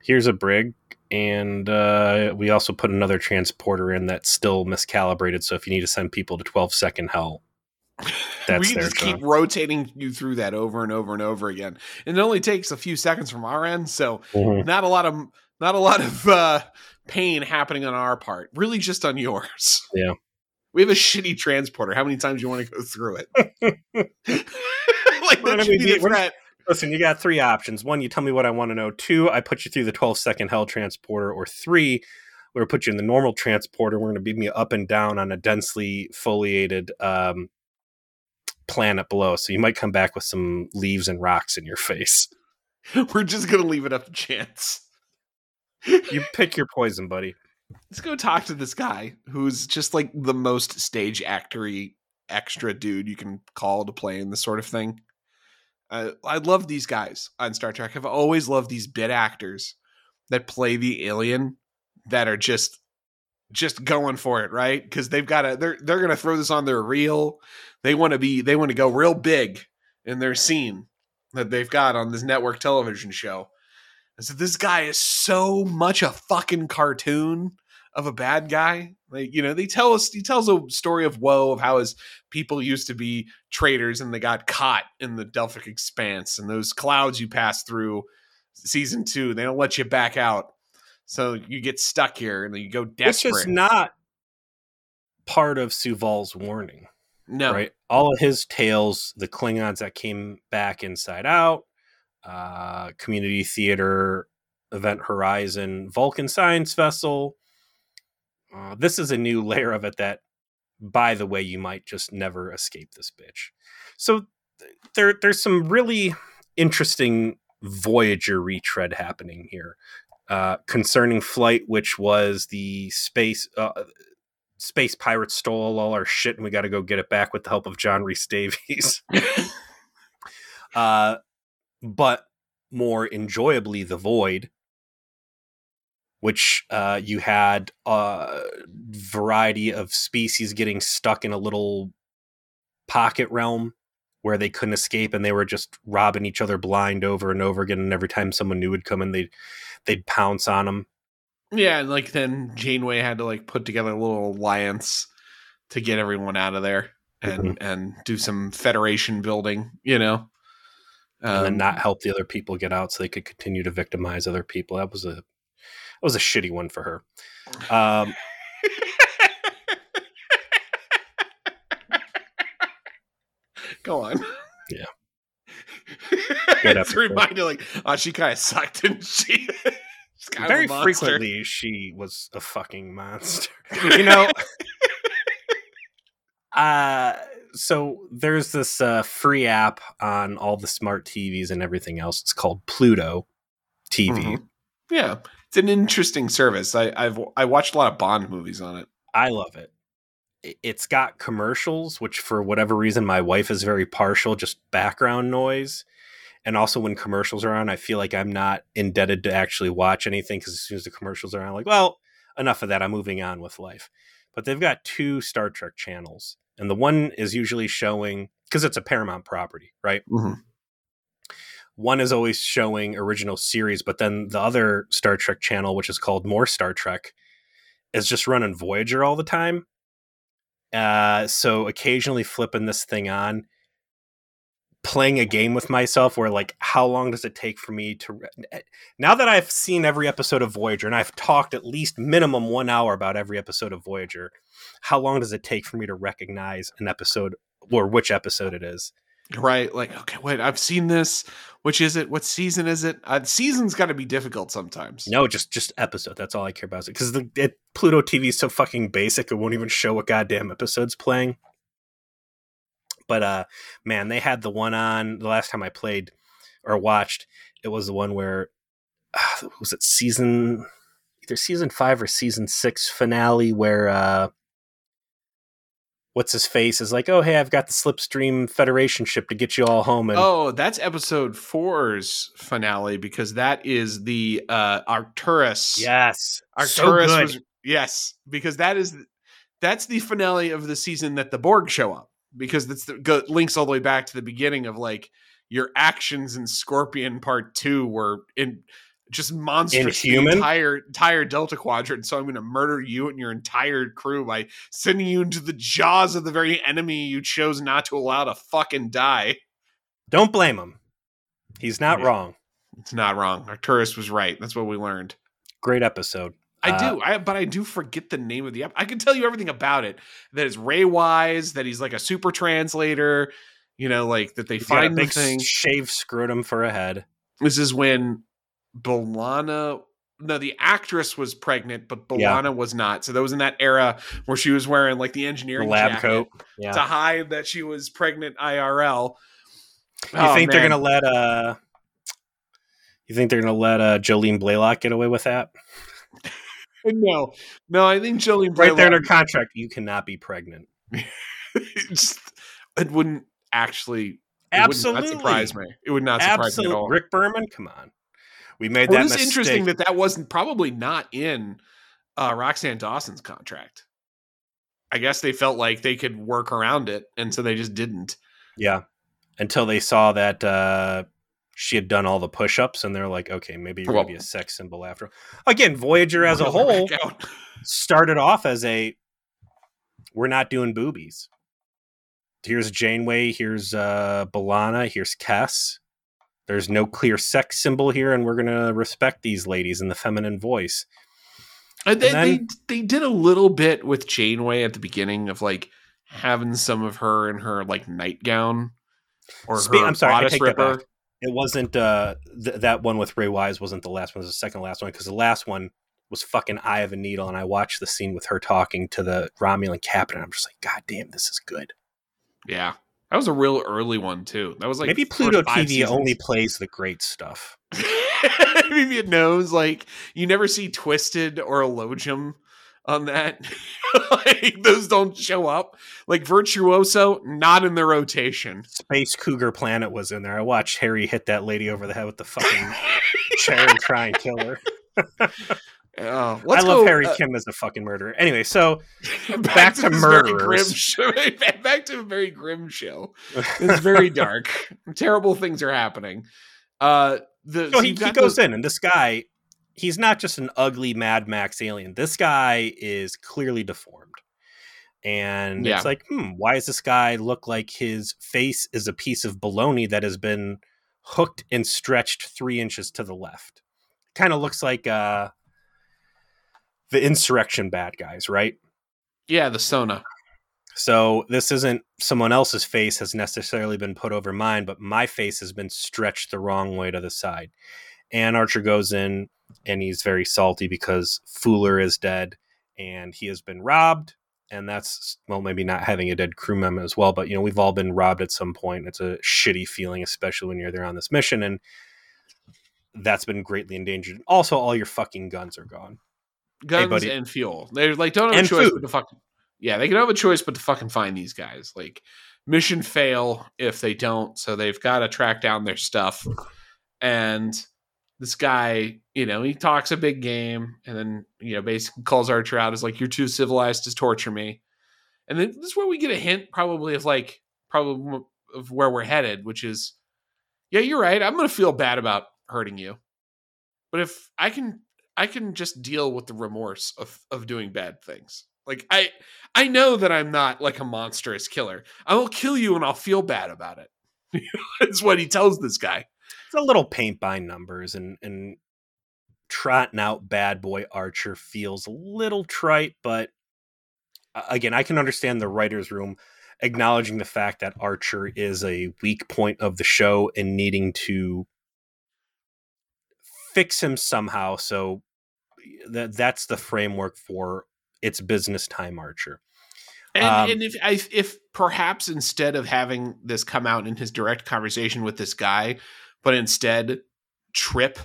here's a brig, and uh, we also put another transporter in that's still miscalibrated. So if you need to send people to 12 second hell, That's we just keep rotating you through that over and over and over again. And it only takes a few seconds from our end, so not a lot of not a lot of uh, pain happening on our part. Really, just on yours. Yeah. We have a shitty transporter. How many times do you want to go through it? like that should be be- the threat. Listen, you got three options. One, you tell me what I want to know. Two, I put you through the 12 second hell transporter. Or three, we're going to put you in the normal transporter. We're going to beat you up and down on a densely foliated um, planet below. So you might come back with some leaves and rocks in your face. We're just gonna leave it up to chance. You pick your poison, buddy. Let's go talk to this guy who's just like the most stage actory extra dude you can call to play in this sort of thing. Uh, I love these guys on Star Trek. I've always loved these bit actors that play the alien that are just just going for it, right? Because they've got to they're they're gonna throw this on their reel. They want to be they want to go real big in their scene that they've got on this network television show. And so this guy is so much a fucking cartoon of a bad guy. Like, you know, they tell us he tells a story of woe of how his people used to be traitors and they got caught in the Delphic expanse and those clouds you pass through season two, they don't let you back out. So you get stuck here and then you go Which desperate. is not part of Soval's warning. no. right? All of his tales, the Klingons that came back inside out, uh, community theater, Event Horizon, Vulcan science vessel. Uh, this is a new layer of it that, by the way, you might just never escape this bitch. So th- there, there's some really interesting Voyager retread happening here uh, concerning flight, which was the space. Uh, space pirates stole all our shit and we got to go get it back with the help of John Rhys-Davies. uh, but more enjoyably, The Void, which uh, you had a variety of species getting stuck in a little pocket realm where they couldn't escape and they were just robbing each other blind over and over again. And every time someone new would come in, they'd, they'd pounce on them. Yeah, and like then Janeway had to like put together a little alliance to get everyone out of there and and do some federation building, you know. and then Um, not help the other people get out so they could continue to victimize other people. That was a that was a shitty one for her. Um, Go on. Yeah. it's a reminder, like, oh, she kind of sucked, didn't she? She's kind of a very frequently, she was a fucking monster. you know. Uh, so there's this uh, free app on all the smart TVs and everything else. It's called Pluto TV. Mhm. Yeah, it's an interesting service. I, I've I watched a lot of Bond movies on it. I love it. It's got commercials, which for whatever reason my wife is very partial, just background noise. And also when commercials are on, I feel like I'm not indebted to actually watch anything because as soon as the commercials are on, I'm like, well, enough of that. I'm moving on with life. But they've got two Star Trek channels. And the one is usually showing because it's a Paramount property, right? Mhm. One is always showing original series, but then the other Star Trek channel, which is called More Star Trek, is just running Voyager all the time. Uh, so occasionally flipping this thing on, playing a game with myself where like how long does it take for me to re- eh, now that I've seen every episode of Voyager and I've talked at least minimum 1 hour about every episode of Voyager, how long does it take for me to recognize an episode or which episode it is? Right. Like, okay, wait, I've seen this. Which is it? What season is it? Uh, season's got to be difficult sometimes. No, just just episode. That's all I care about. Because the it, Pluto TV is so fucking basic, it won't even show what goddamn episode's playing. But uh, man, they had the one on the last time I played or watched. It was the one where uh, was it season either season five or season six finale where uh what's his face is like, oh hey, I've got the Slipstream Federation ship to get you all home. And oh, that's episode four's finale because that is the uh Arturis. yes, Arturis so was yes because that is that's the finale of the season that the Borg show up because that's the go, links all the way back to the beginning of like your actions in Scorpion Part Two were in just monstrous Inhuman? entire entire Delta Quadrant. So I'm going to murder you and your entire crew by sending you into the jaws of the very enemy you chose not to allow to fucking die. Don't blame him. He's not Yeah. wrong. It's not wrong. Arturis was right. That's what we learned. Great episode. I Uh, do, I, but I do forget the name of the. I can tell you everything about it. That is Ray Wise. That he's like a super translator. You know, like that they He's got a find the thing. shaved scrotum for a head. This is when B'Elanna. No, the actress was pregnant, but Yeah. B'Elanna was not. So that was in that era where she was wearing like the The engineering lab jacket coat. to hide that she was pregnant IRL. You Oh, think they're gonna let uh you think they're gonna let uh Jolene Blalock get away with that? No, no, I think Jolene Right there in her contract, you cannot be pregnant. just, it wouldn't actually It would Absolutely. not surprise me. It would not surprise me at all. Rick Berman, come on. We made Well, that it is mistake. interesting that that wasn't probably not in uh, Roxann Dawson's contract. I guess they felt like they could work around it, and so they just didn't. yeah. Until they saw that uh she had done all the push-ups and they're like, okay, maybe you're Well- gonna be a sex symbol after. Again, Voyager as a whole started off as a we're not doing boobies. Here's Janeway, here's uh B'Elanna, here's Kes. There's no clear sex symbol here, and we're gonna respect these ladies in the feminine voice. And they, then- they they did a little bit with Janeway at the beginning of like having some of her in her like nightgown or Spe- her I'm sorry, I take that ripper. back. It wasn't uh th- that one with Ray Wise wasn't the last one, it was the second last one because the last one was fucking Eye of a Needle, and I watched the scene with her talking to the Romulan captain. I'm just like, God damn, this is good. Yeah, that was a real early one too. That was like Maybe Pluto TV seasons. only plays the great stuff. Maybe it knows like you never see Twisted or Elogium on that. like those don't show up. Like Virtuoso, not in the rotation. Space Cougar Planet was in there. I watched Harry hit that lady over the head with the fucking chair and try and kill her. Oh, I love go, Harry uh, Kim as a fucking murderer. Anyway, so back, to to, very murderers. grim show. back to a very grim show. It's very dark. Terrible things are happening. Uh, the so so he, he goes those- in, and this guy, he's not just an ugly Mad Max alien. This guy is clearly deformed. And Yeah. it's like, hmm, why does this guy look like his face is a piece of bologna that has been hooked and stretched three inches to the left? Kind of looks like uh, the insurrection bad guys, right? Yeah, the Son'a. So this isn't someone else's face has necessarily been put over mine, but my face has been stretched the wrong way to the side. And Archer goes in and he's very salty because Fuller is dead and he has been robbed. And that's well, maybe not having a dead crew member as well, but you know, we've all been robbed at some point. It's a shitty feeling, especially when you're there on this mission, and that's been greatly endangered. Also, all your fucking guns are gone. Guns buddy. and fuel. They're like don't have And a choice food. but to fucking yeah. They can have a choice but to fucking find these guys. Like mission fail if they don't, so they've got to track down their stuff. And this guy, you know, he talks a big game, and then you know basically calls Archer out as like you're too civilized to torture me. And then this is where we get a hint, probably of like probably of where we're headed, which is yeah, you're right. I'm gonna feel bad about hurting you, but if I can I can just deal with the remorse of of doing bad things. Like I I know that I'm not like a monstrous killer. I will kill you and I'll feel bad about it. It's what he tells this guy. It's a little paint by numbers and and trotting out bad boy Archer feels a little trite, but uh, again, I can understand the writer's room acknowledging the fact that Archer is a weak point of the show and needing to fix him somehow. So that that's the framework for its business time Archer. And, Um, and if I, if perhaps instead of having this come out in his direct conversation with this guy, but instead Trip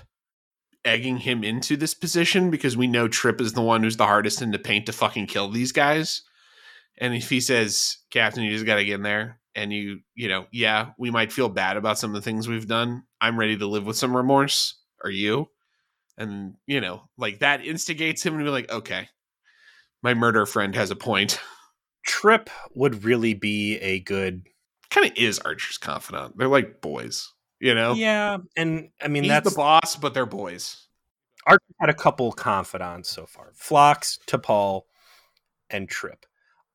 egging him into this position because we know Trip is the one who's the hardest in the paint to fucking kill these guys. And if he says, Captain, you just got to get in there and you, you know, yeah, we might feel bad about some of the things we've done. I'm ready to live with some remorse. Are you? And, you know, like that instigates him to be like, okay, my murder friend has a point. Trip would really be a good kind of is Archer's confidant. They're like boys, you know. Yeah, and I mean He's that's the boss, but they're boys. Archer had a couple confidants so far. Phlox, T'Pol, and Trip.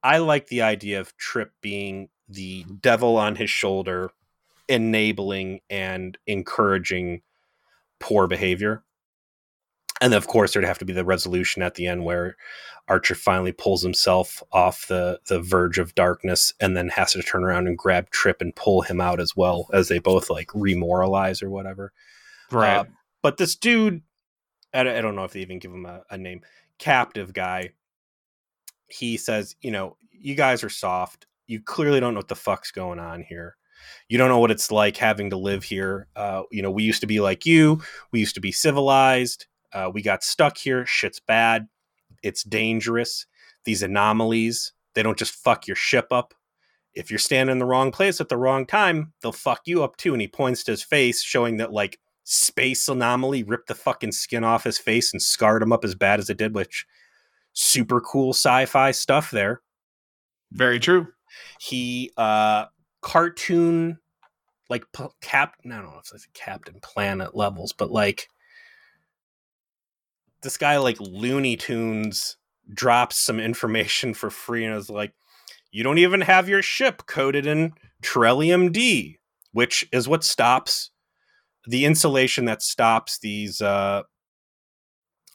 I like the idea of Trip being the devil on his shoulder, enabling and encouraging poor behavior. And of course, there'd have to be the resolution at the end where Archer finally pulls himself off the, the verge of darkness and then has to turn around and grab Trip and pull him out as well as they both like remoralize or whatever. Right. Uh, but this dude, I, I don't know if they even give him a, a name, captive guy. He says, you know, you guys are soft. You clearly don't know what the fuck's going on here. You don't know what it's like having to live here. Uh, you know, we used to be like you. We used to be civilized. Uh, we got stuck here. Shit's bad. It's dangerous. These anomalies, they don't just fuck your ship up. If you're standing in the wrong place at the wrong time, they'll fuck you up too. And he points to his face, showing that like space anomaly ripped the fucking skin off his face and scarred him up as bad as it did, which super cool sci-fi stuff there. Very true. He uh cartoon like cap I don't know if it's Captain Planet levels, but like this guy like Looney Tunes drops some information for free and is like, you don't even have your ship coded in Trellium D, which is what stops the insulation that stops these uh,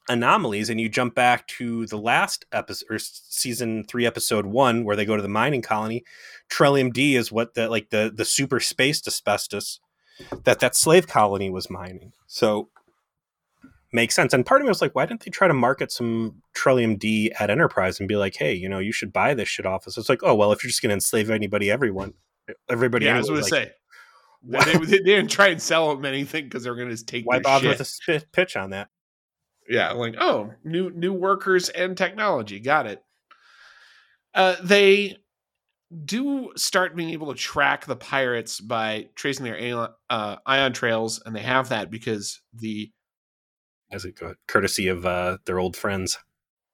anomalies. And you jump back to the last episode, or season three, episode one, where they go to the mining colony. Trellium D is what the like the the super spaced asbestos that that slave colony was mining. So makes sense. And part of me was like, why didn't they try to market some Trellium D at Enterprise and be like, hey, you know, you should buy this shit off us? It's like, oh well, if you're just going to enslave anybody, everyone, everybody. Yeah, I was going to like, say. They, they, didn't try and sell them anything because they're going to take why bother shit. with a pitch on that? Yeah, like oh, new new workers and technology. Got it. Uh, they do start being able to track the pirates by tracing their ion, uh, ion trails, and they have that because the As it go, courtesy of uh, their old friends.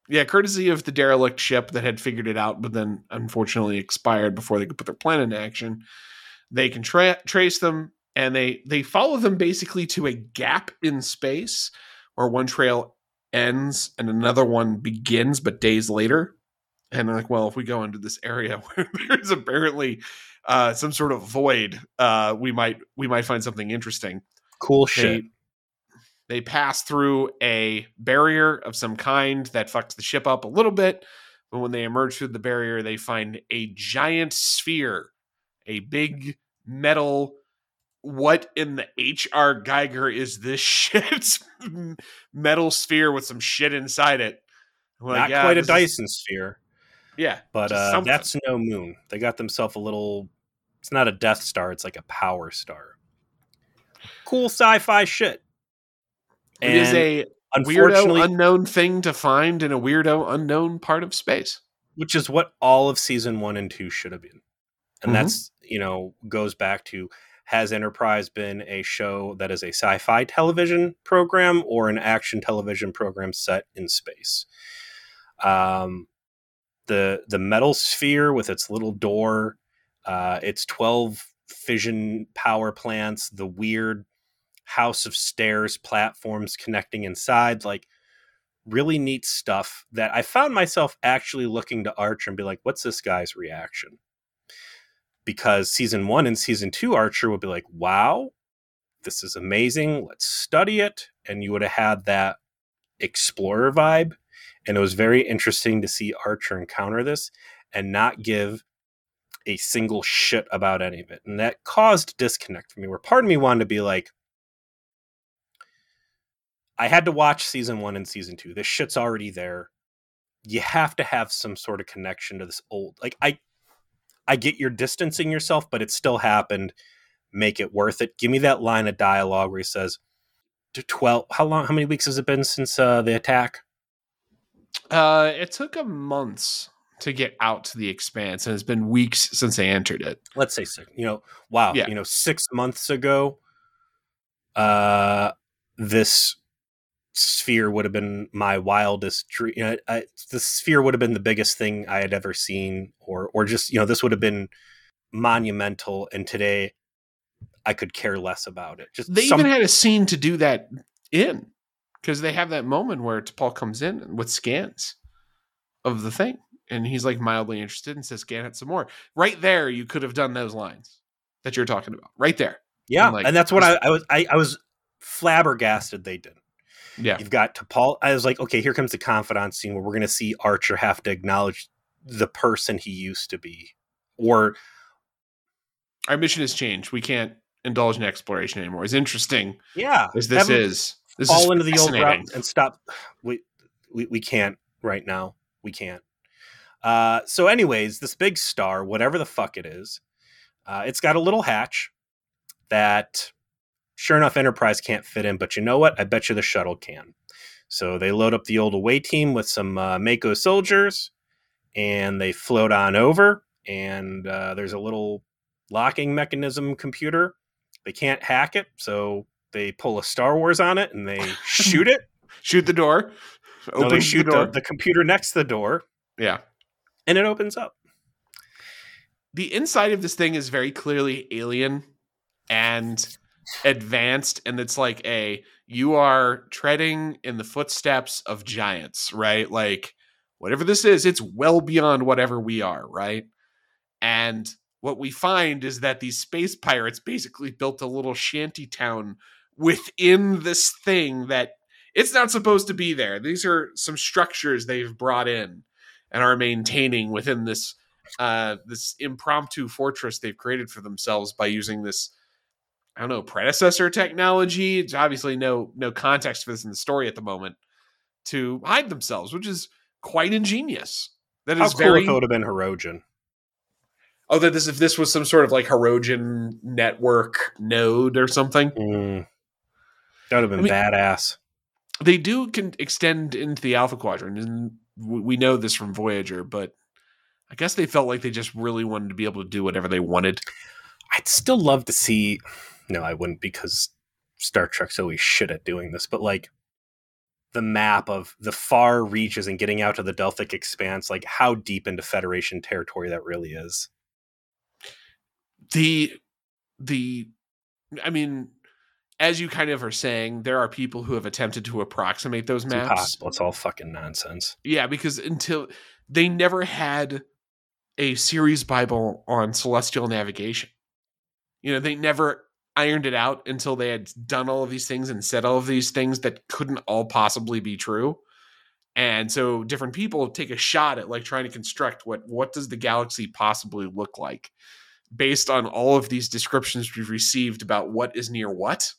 yeah, courtesy of the derelict ship that had figured it out, but then unfortunately expired before they could put their plan into action. They can tra- trace them, and they they follow them basically to a gap in space where one trail ends and another one begins, but days later. And they're like, well, if we go into this area where there's apparently uh, some sort of void, uh, we might we might find something interesting Cool shit. they, they pass through a barrier of some kind that fucks the ship up a little bit. But when they emerge through the barrier, they find a giant sphere, a big metal. What in the HR Giger is this shit's metal sphere with some shit inside it? I'm like, Not yeah, quite a this is- Dyson sphere, yeah, but uh, that's no moon. They got themselves a little. It's not a Death Star. It's like a Power Star. Cool sci-fi shit. it is And a weirdo unfortunately, unknown thing to find in a weirdo unknown part of space. which is what all of season one and two should have been. And Mhm. that's, you know, goes back to has Enterprise been a show that is a sci fi television program or an action television program set in space? Um, the the metal sphere with its little door, uh, its 12 fission power plants, the weird house of stairs platforms connecting inside, like really neat stuff that I found myself actually looking to Archer and be like, what's this guy's reaction? Because season one and season two, Archer would be like, wow, this is amazing. Let's study it. And you would have had that explorer vibe. And it was very interesting to see Archer encounter this and not give a single shit about any of it. And that caused disconnect for me, where part of me wanted to be like, I had to watch season one and season two. This shit's already there. You have to have some sort of connection to this old. Like I, I get you're distancing yourself, but it still happened. Make it worth it. Give me that line of dialogue where he says, "To twelve. How long? How many weeks has it been since uh, the attack?" Uh, it took a months to get out to the expanse, and it's been weeks since they entered it. Let's say six. You know, wow. Yeah. You know, six months ago, uh, this sphere would have been my wildest dream. You know, I, the sphere would have been the biggest thing I had ever seen, or or just you know, this would have been monumental. And today, I could care less about it. Just They some- even had a scene to do that in because they have that moment where T'Pol comes in with scans of the thing, and he's like mildly interested and says, "Scan it some more." Right there, you could have done those lines that you're talking about. Right there. yeah, like, and that's what I, I was. I, I was flabbergasted they did. Yeah. You've got T'Pol. I was like, okay, here comes the confidant scene where we're going to see Archer have to acknowledge the person he used to be, or Our mission has changed. We can't indulge in exploration anymore. As interesting yeah, as this is, this fall is into the old route and stop. We, we we can't right now. We can't. Uh, so, anyways, this big star, whatever the fuck it is, uh, it's got a little hatch that, sure enough, Enterprise can't fit in. But you know what? I bet you the shuttle can. So they load up the old away team with some uh, MACO soldiers, and they float on over. And uh, there's a little locking mechanism computer. They can't hack it, so they pull a Star Wars on it and they shoot it. Shoot the door. No, they Open shoot the door. the, the computer next to the door, yeah. and it opens up. the inside of this thing is very clearly alien and advanced and it's like a you are treading in the footsteps of giants right? Like whatever this is it's well beyond whatever we are right? And what we find is that these space pirates basically built a little shanty town within this thing that it's not supposed to be there. These are some structures they've brought in and are maintaining within this uh, this impromptu fortress they've created for themselves by using this I don't know predecessor technology. It's obviously no no context for this in the story at the moment to hide themselves, which is quite ingenious. That How is cool very if it would have been Hirogen. oh that this if this was some sort of like Hirogen network node or something. Mm. That would have been I mean- badass. They do can extend into the Alpha Quadrant, and we know this from Voyager, but I guess they felt like they just really wanted to be able to do whatever they wanted. I'd still love to see. No, I wouldn't because Star Trek's always shit at doing this. But like the map of the far reaches and getting out to the Delphic Expanse, like how deep into Federation territory that really is. the the i mean as you kind of are saying there are people who have attempted to approximate those It's maps impossible. It's all fucking nonsense. yeah because until they never had a series bible on celestial navigation you know they never ironed it out until they had done all of these things and said all of these things that couldn't all possibly be true. And so different people take a shot at like trying to construct what what does the galaxy possibly look like based on all of these descriptions we've received about what is near what.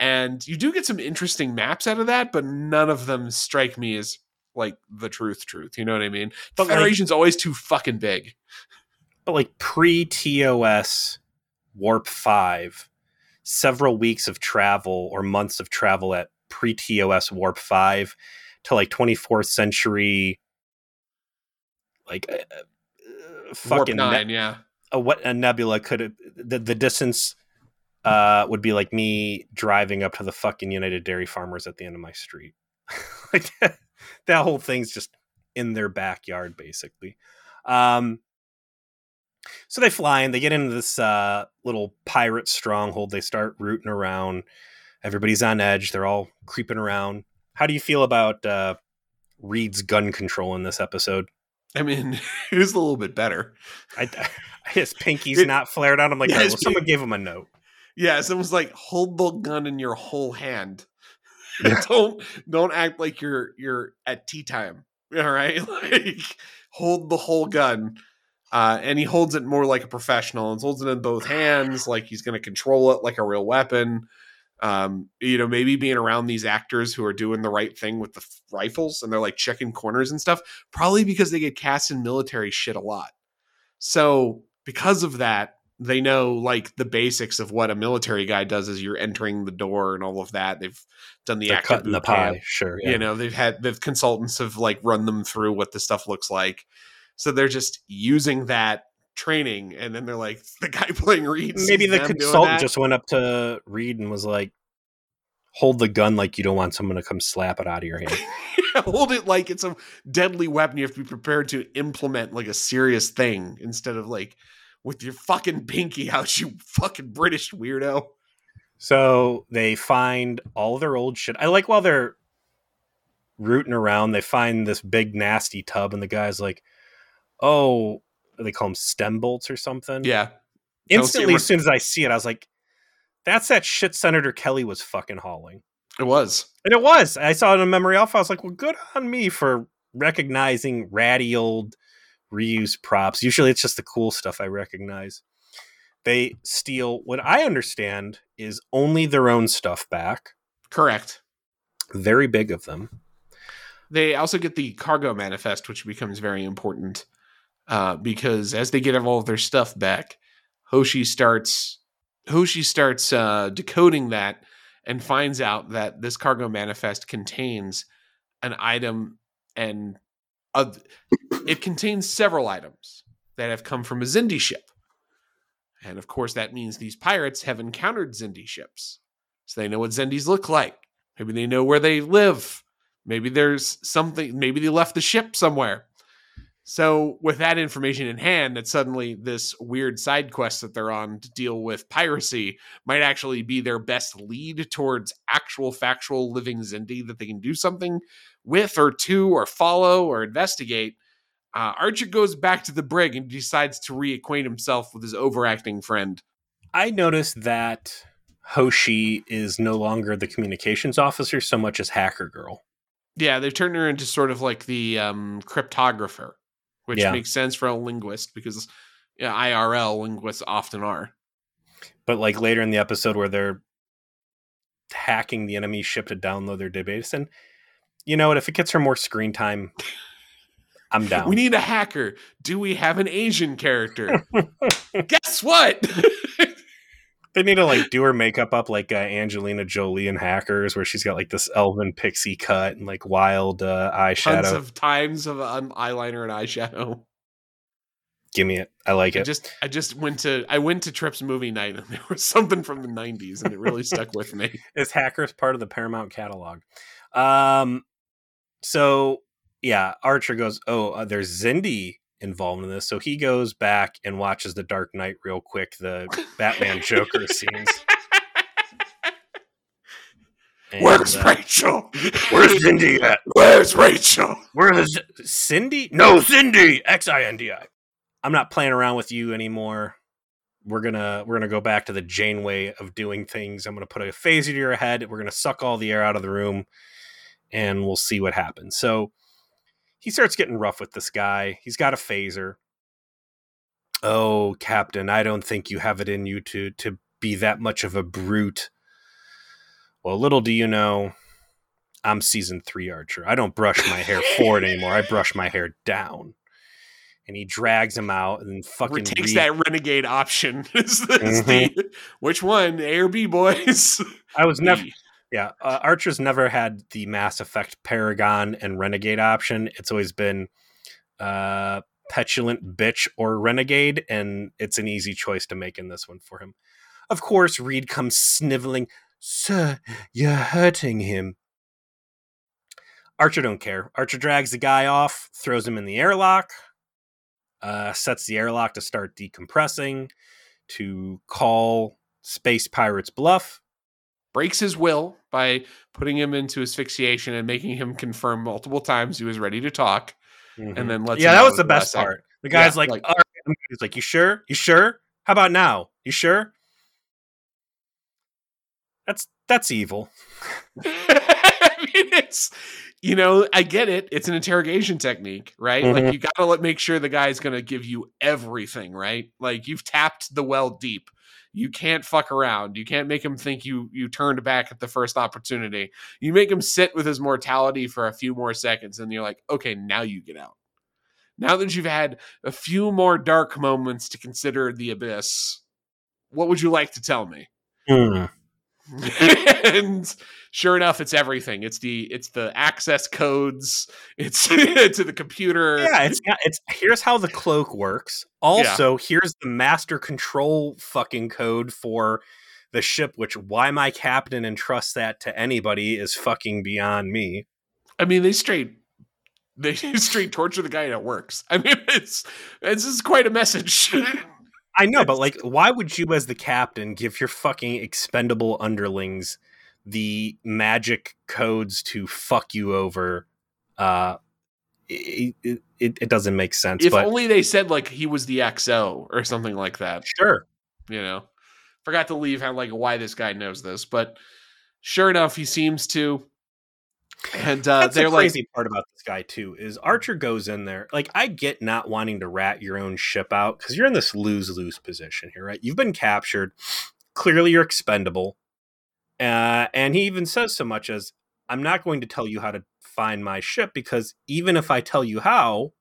And you do get some interesting maps out of that but none of them strike me as like the truth truth you know what i mean? But, like- federation's always too fucking big. But like pre TOS Warp 5, several weeks of travel or months of travel at pre TOS Warp 5 to like 24th century, like uh, uh, warp fucking ne- yeah a, what a nebula could the, the distance uh, would be like me driving up to the fucking United Dairy Farmers at the end of my street. like that, that whole thing's just in their backyard, basically. Um, so they fly and they get into this uh, little pirate stronghold. They start rooting around. Everybody's on edge. They're all creeping around. How do you feel about uh, Reed's gun control in this episode? I mean, it was a little bit better. I, his pinky's It- not flared out. I'm like, Yeah, "Oh, well, someone gave him a note. Yeah, someone's like, hold the gun in your whole hand. Yeah. don't don't act like you're you're at tea time. All right, like hold the whole gun. Uh, and he holds it more like a professional and holds it in both hands, like he's going to control it like a real weapon. Um, you know, maybe being around these actors who are doing the right thing with the f- rifles and they're like checking corners and stuff, probably because they get cast in military shit a lot. So because of that, they know like the basics of what a military guy does as you're entering the door and all of that. They've done the active cutting the boot camp. pie, sure. Yeah. You know, they've had the consultants have like run them through what the stuff looks like. So they're just using that training, and then they're like, the guy playing Reed. Maybe the consultant just went up to Reed and was like, "Hold the gun like you don't want someone to come slap it out of your hand." hold it like it's a deadly weapon. You have to be prepared to implement like a serious thing instead of like with your fucking pinky out, you fucking British weirdo. So they find all their old shit. I like while they're rooting around, they find this big nasty tub, and the guy's like, "Oh, they call them stem bolts or something." Yeah. Instantly, as soon as I see it, I was like, "That's that shit Senator Kelly was fucking hauling." It was. And it was. I saw it in a Memory Alpha. I was like, "Well, good on me for recognizing ratty old reuse props." Usually, it's just the cool stuff I recognize. They steal what I understand is only their own stuff back Correct. very big of them. They also get the cargo manifest, which becomes very important uh, because as they get all of their stuff back, Hoshi starts Hoshi starts uh, decoding that and finds out that this cargo manifest contains an item and uh, it contains several items that have come from a Xindi ship. And of course, that means these pirates have encountered Xindi ships. So they know what Xindis look like. Maybe they know where they live. Maybe there's something, maybe they left the ship somewhere. So, with that information in hand, that suddenly this weird side quest that they're on to deal with piracy might actually be their best lead towards actual factual living Xindi that they can do something with or to or follow or investigate. Uh, Archer goes back to the brig and decides to reacquaint himself with his overacting friend. I noticed that Hoshi is no longer the communications officer so much as hacker girl. Yeah, they've turned her into sort of like the um, cryptographer, which Yeah. makes sense for a linguist because yeah, IRL linguists often are. But like later in the episode where they're hacking the enemy ship to download their database, and you know what? If it gets her more screen time, I'm down. We need a hacker. Do we have an Asian character? Guess what? they need to like do her makeup up like uh, Angelina Jolie in Hackers, where she's got like this elven pixie cut and like wild uh, Tons eyeshadow. of times of um, eyeliner and eyeshadow. Give me it. I like I it. just I just went to I went to Trips movie night and there was something from the '90s and it really stuck with me. is hackers part of the paramount catalog um so yeah archer goes oh uh, there's Xindi involved in this. So he goes back and watches the dark knight real quick the batman joker scenes. And, Where's uh, Rachel? where's Cindy at? Where's Rachel? where's cindy? No cindy! X-i-n-d-i i'm not playing around with you anymore. We're gonna we're gonna go back to the janeway of doing things. I'm gonna put a phaser to your head. We're gonna suck all the air out of the room and we'll see what happens. So he starts getting rough with this guy he's got a phaser oh captain i don't think you have it in you to to be that much of a brute well little do you know i'm season three archer i don't brush my hair forward anymore i brush my hair down and he drags him out and fucking takes Reed- that renegade option. Is this the- mm-hmm. which one? A or B, boys? i was never. Yeah, uh, Archer's never had the Mass Effect Paragon and Renegade option. It's always been uh, petulant bitch or renegade, and it's an easy choice to make in this one for him. Of course, Reed comes sniveling, "Sir, you're hurting him." Archer don't care. Archer drags the guy off, throws him in the airlock, uh, sets the airlock to start decompressing, to call space pirates bluff breaks his will by putting him into asphyxiation and making him confirm multiple times he was ready to talk, Mhm. and then lets yeah, that was the best part. The guy's Yeah, like, like- all right, he's like, you sure? You sure? How about now? You sure? That's that's evil. I mean, it's you know, I get it. It's an interrogation technique, right? Like Mhm. you got to let make sure the guy's to give you everything, right? Like you've tapped the well deep. You can't fuck around. You can't make him think you you turned back at the first opportunity. You make him sit with his mortality for a few more seconds, and you're like, okay, now you get out. Now that you've had a few more dark moments to consider the abyss, what would you like to tell me? Hmm. and sure enough, it's everything. It's the it's the access codes. It's to the computer. Yeah, it's it's here's how the cloak works. Also, here's the master control fucking code for the ship. Which why my captain entrusts that to anybody is fucking beyond me. I mean, they straight they straight torture the guy and it works. I mean, it's it's is quite a message. I know, but like, why would you, as the captain, give your fucking expendable underlings the magic codes to fuck you over? Uh, it, it, it, doesn't make sense. if but only they said like he was the XO or something like that. sure, You know, forgot to leave out like why this guy knows this, but sure enough, he seems to. And uh, that's they're the like, crazy part about this guy too. Is Archer goes in there like I get not wanting to rat your own ship out because you're in this lose lose position here, right? You've been captured. Clearly, you're expendable. Uh, and he even says so much as, I'm not going to tell you how to find my ship because even if I tell you how,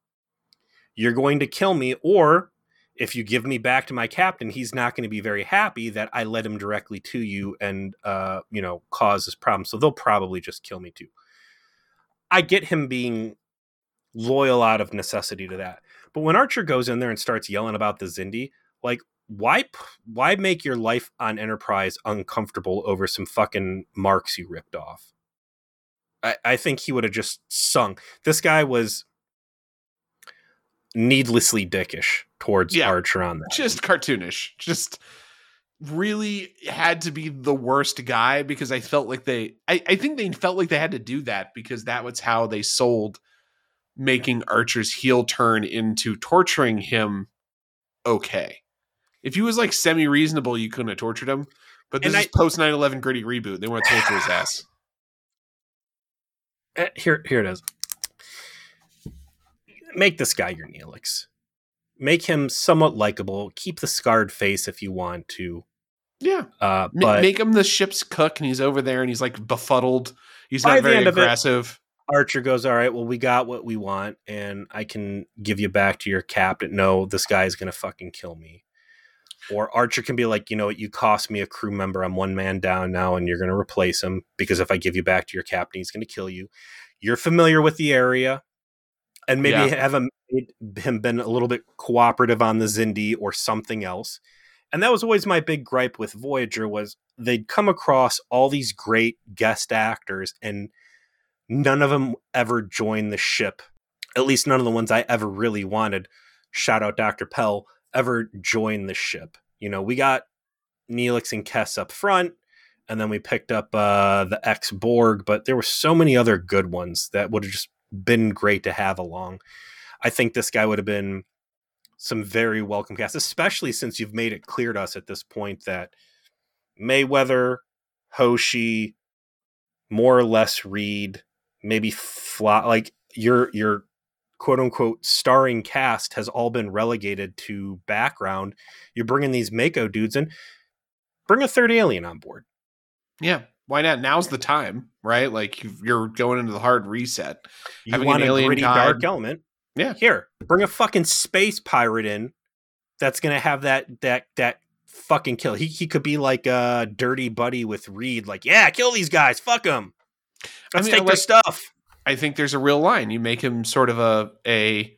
you're going to kill me. Or if you give me back to my captain, he's not going to be very happy that I led him directly to you and, uh, you know, cause this problem. So they'll probably just kill me too. I get him being loyal out of necessity to that. But when Archer goes in there and starts yelling about the Xindi, like, why why make your life on Enterprise uncomfortable over some fucking marks you ripped off? I, I think he would have just sung. This guy was needlessly dickish towards Yeah. Archer on that. just cartoonish just really had to be the worst guy because i felt like they I, I think they felt like they had to do that because that was how they sold making archer's heel turn into torturing him okay if he was like semi-reasonable you couldn't have tortured him but this And is post 9-11 gritty reboot they want to torture his ass Eh, here here it is. Make this guy your Neelix. Make him somewhat likable. Keep the scarred face if you want to. Yeah Uh, but make him the ship's cook and he's over there and he's like befuddled he's By not very end of it- aggressive Archer goes, "All right, well, we got what we want, and I can give you back to your captain. No, this guy is gonna fucking kill me." Or Archer can be like, "You know what? You cost me a crew member. I'm one man down now, and you're gonna replace him because if I give you back to your captain, he's gonna kill you." You're familiar with the area, and maybe Yeah. have him him been a little bit cooperative on the Xindi or something else. And that was always my big gripe with Voyager was they'd come across all these great guest actors and none of them ever joined the ship. At least none of the ones I ever really wanted. Shout out Dr. Pel ever joined the ship. You know, we got Neelix and Kes up front, and then we picked up uh, the ex Borg, but there were so many other good ones that would have just been great to have along. I think this guy would have been some very welcome cast, especially since you've made it clear to us at this point that Mayweather, Hoshi, more or less Reed, maybe fly like your your quote unquote starring cast has all been relegated to background. You're bringing these MACO dudes in. Bring a third alien on board. Yeah, why not? Now's the time, right? Like you're going into the hard reset. You Having want an a alien gritty guide. dark element. Yeah. Here, bring a fucking space pirate in that's gonna have that that that fucking kill. He he could be like a dirty buddy with Reed, like, yeah, kill these guys, fuck them. I Let's mean, I take their stuff. I think there's a real line. You make him sort of a a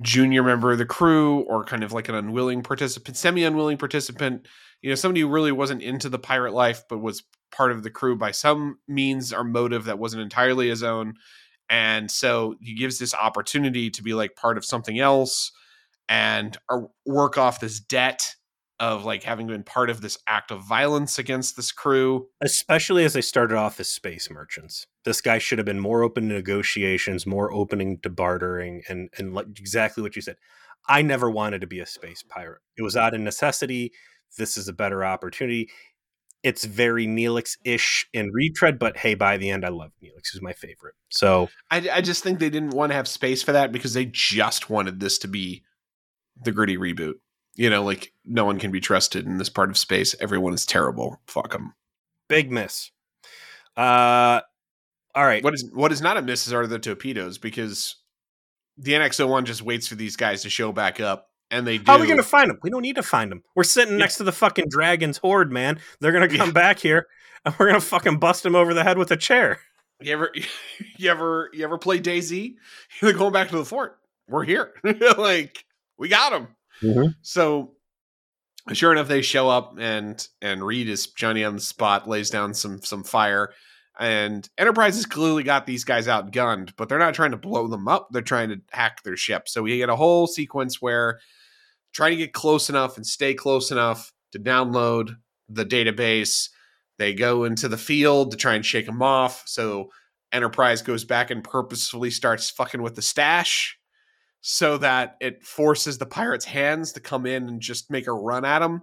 junior member of the crew, or kind of like an unwilling participant, semi unwilling participant. You know, somebody who really wasn't into the pirate life, but was part of the crew by some means or motive that wasn't entirely his own. And so he gives this opportunity to be like part of something else and work off this debt of like having been part of this act of violence against this crew. Especially as they started off as space merchants. This guy should have been more open to negotiations, more opening to bartering, and and like exactly what you said. I never wanted to be a space pirate. It was out of necessity. This is a better opportunity. It's very Neelix ish in retread, but hey, by the end, I love Neelix. He's my favorite. So I, I just think they didn't want to have space for that because they just wanted this to be the gritty reboot. You know, like no one can be trusted in this part of space. Everyone is terrible. Fuck them. big miss. Uh, all right. What is what is not a miss is are the torpedoes because the NX-01 just waits for these guys to show back up, and they do. How are we going to find them? We don't need to find them. We're sitting Yeah. next to the fucking dragon's hoard, man. They're going to come Yeah. back here, and we're going to fucking bust them over the head with a chair. You ever, you ever, you ever play Daisy? They're going back to the fort. We're here. like we got them. Mhm. So, sure enough, they show up, and and Reed is Johnny on the spot, lays down some some fire, and Enterprise has clearly got these guys outgunned, but they're not trying to blow them up. They're trying to hack their ship. So we get a whole sequence where trying to get close enough and stay close enough to download the database. They go into the field to try and shake them off. So Enterprise goes back and purposefully starts fucking with the stash so that it forces the pirates' hands to come in and just make a run at them.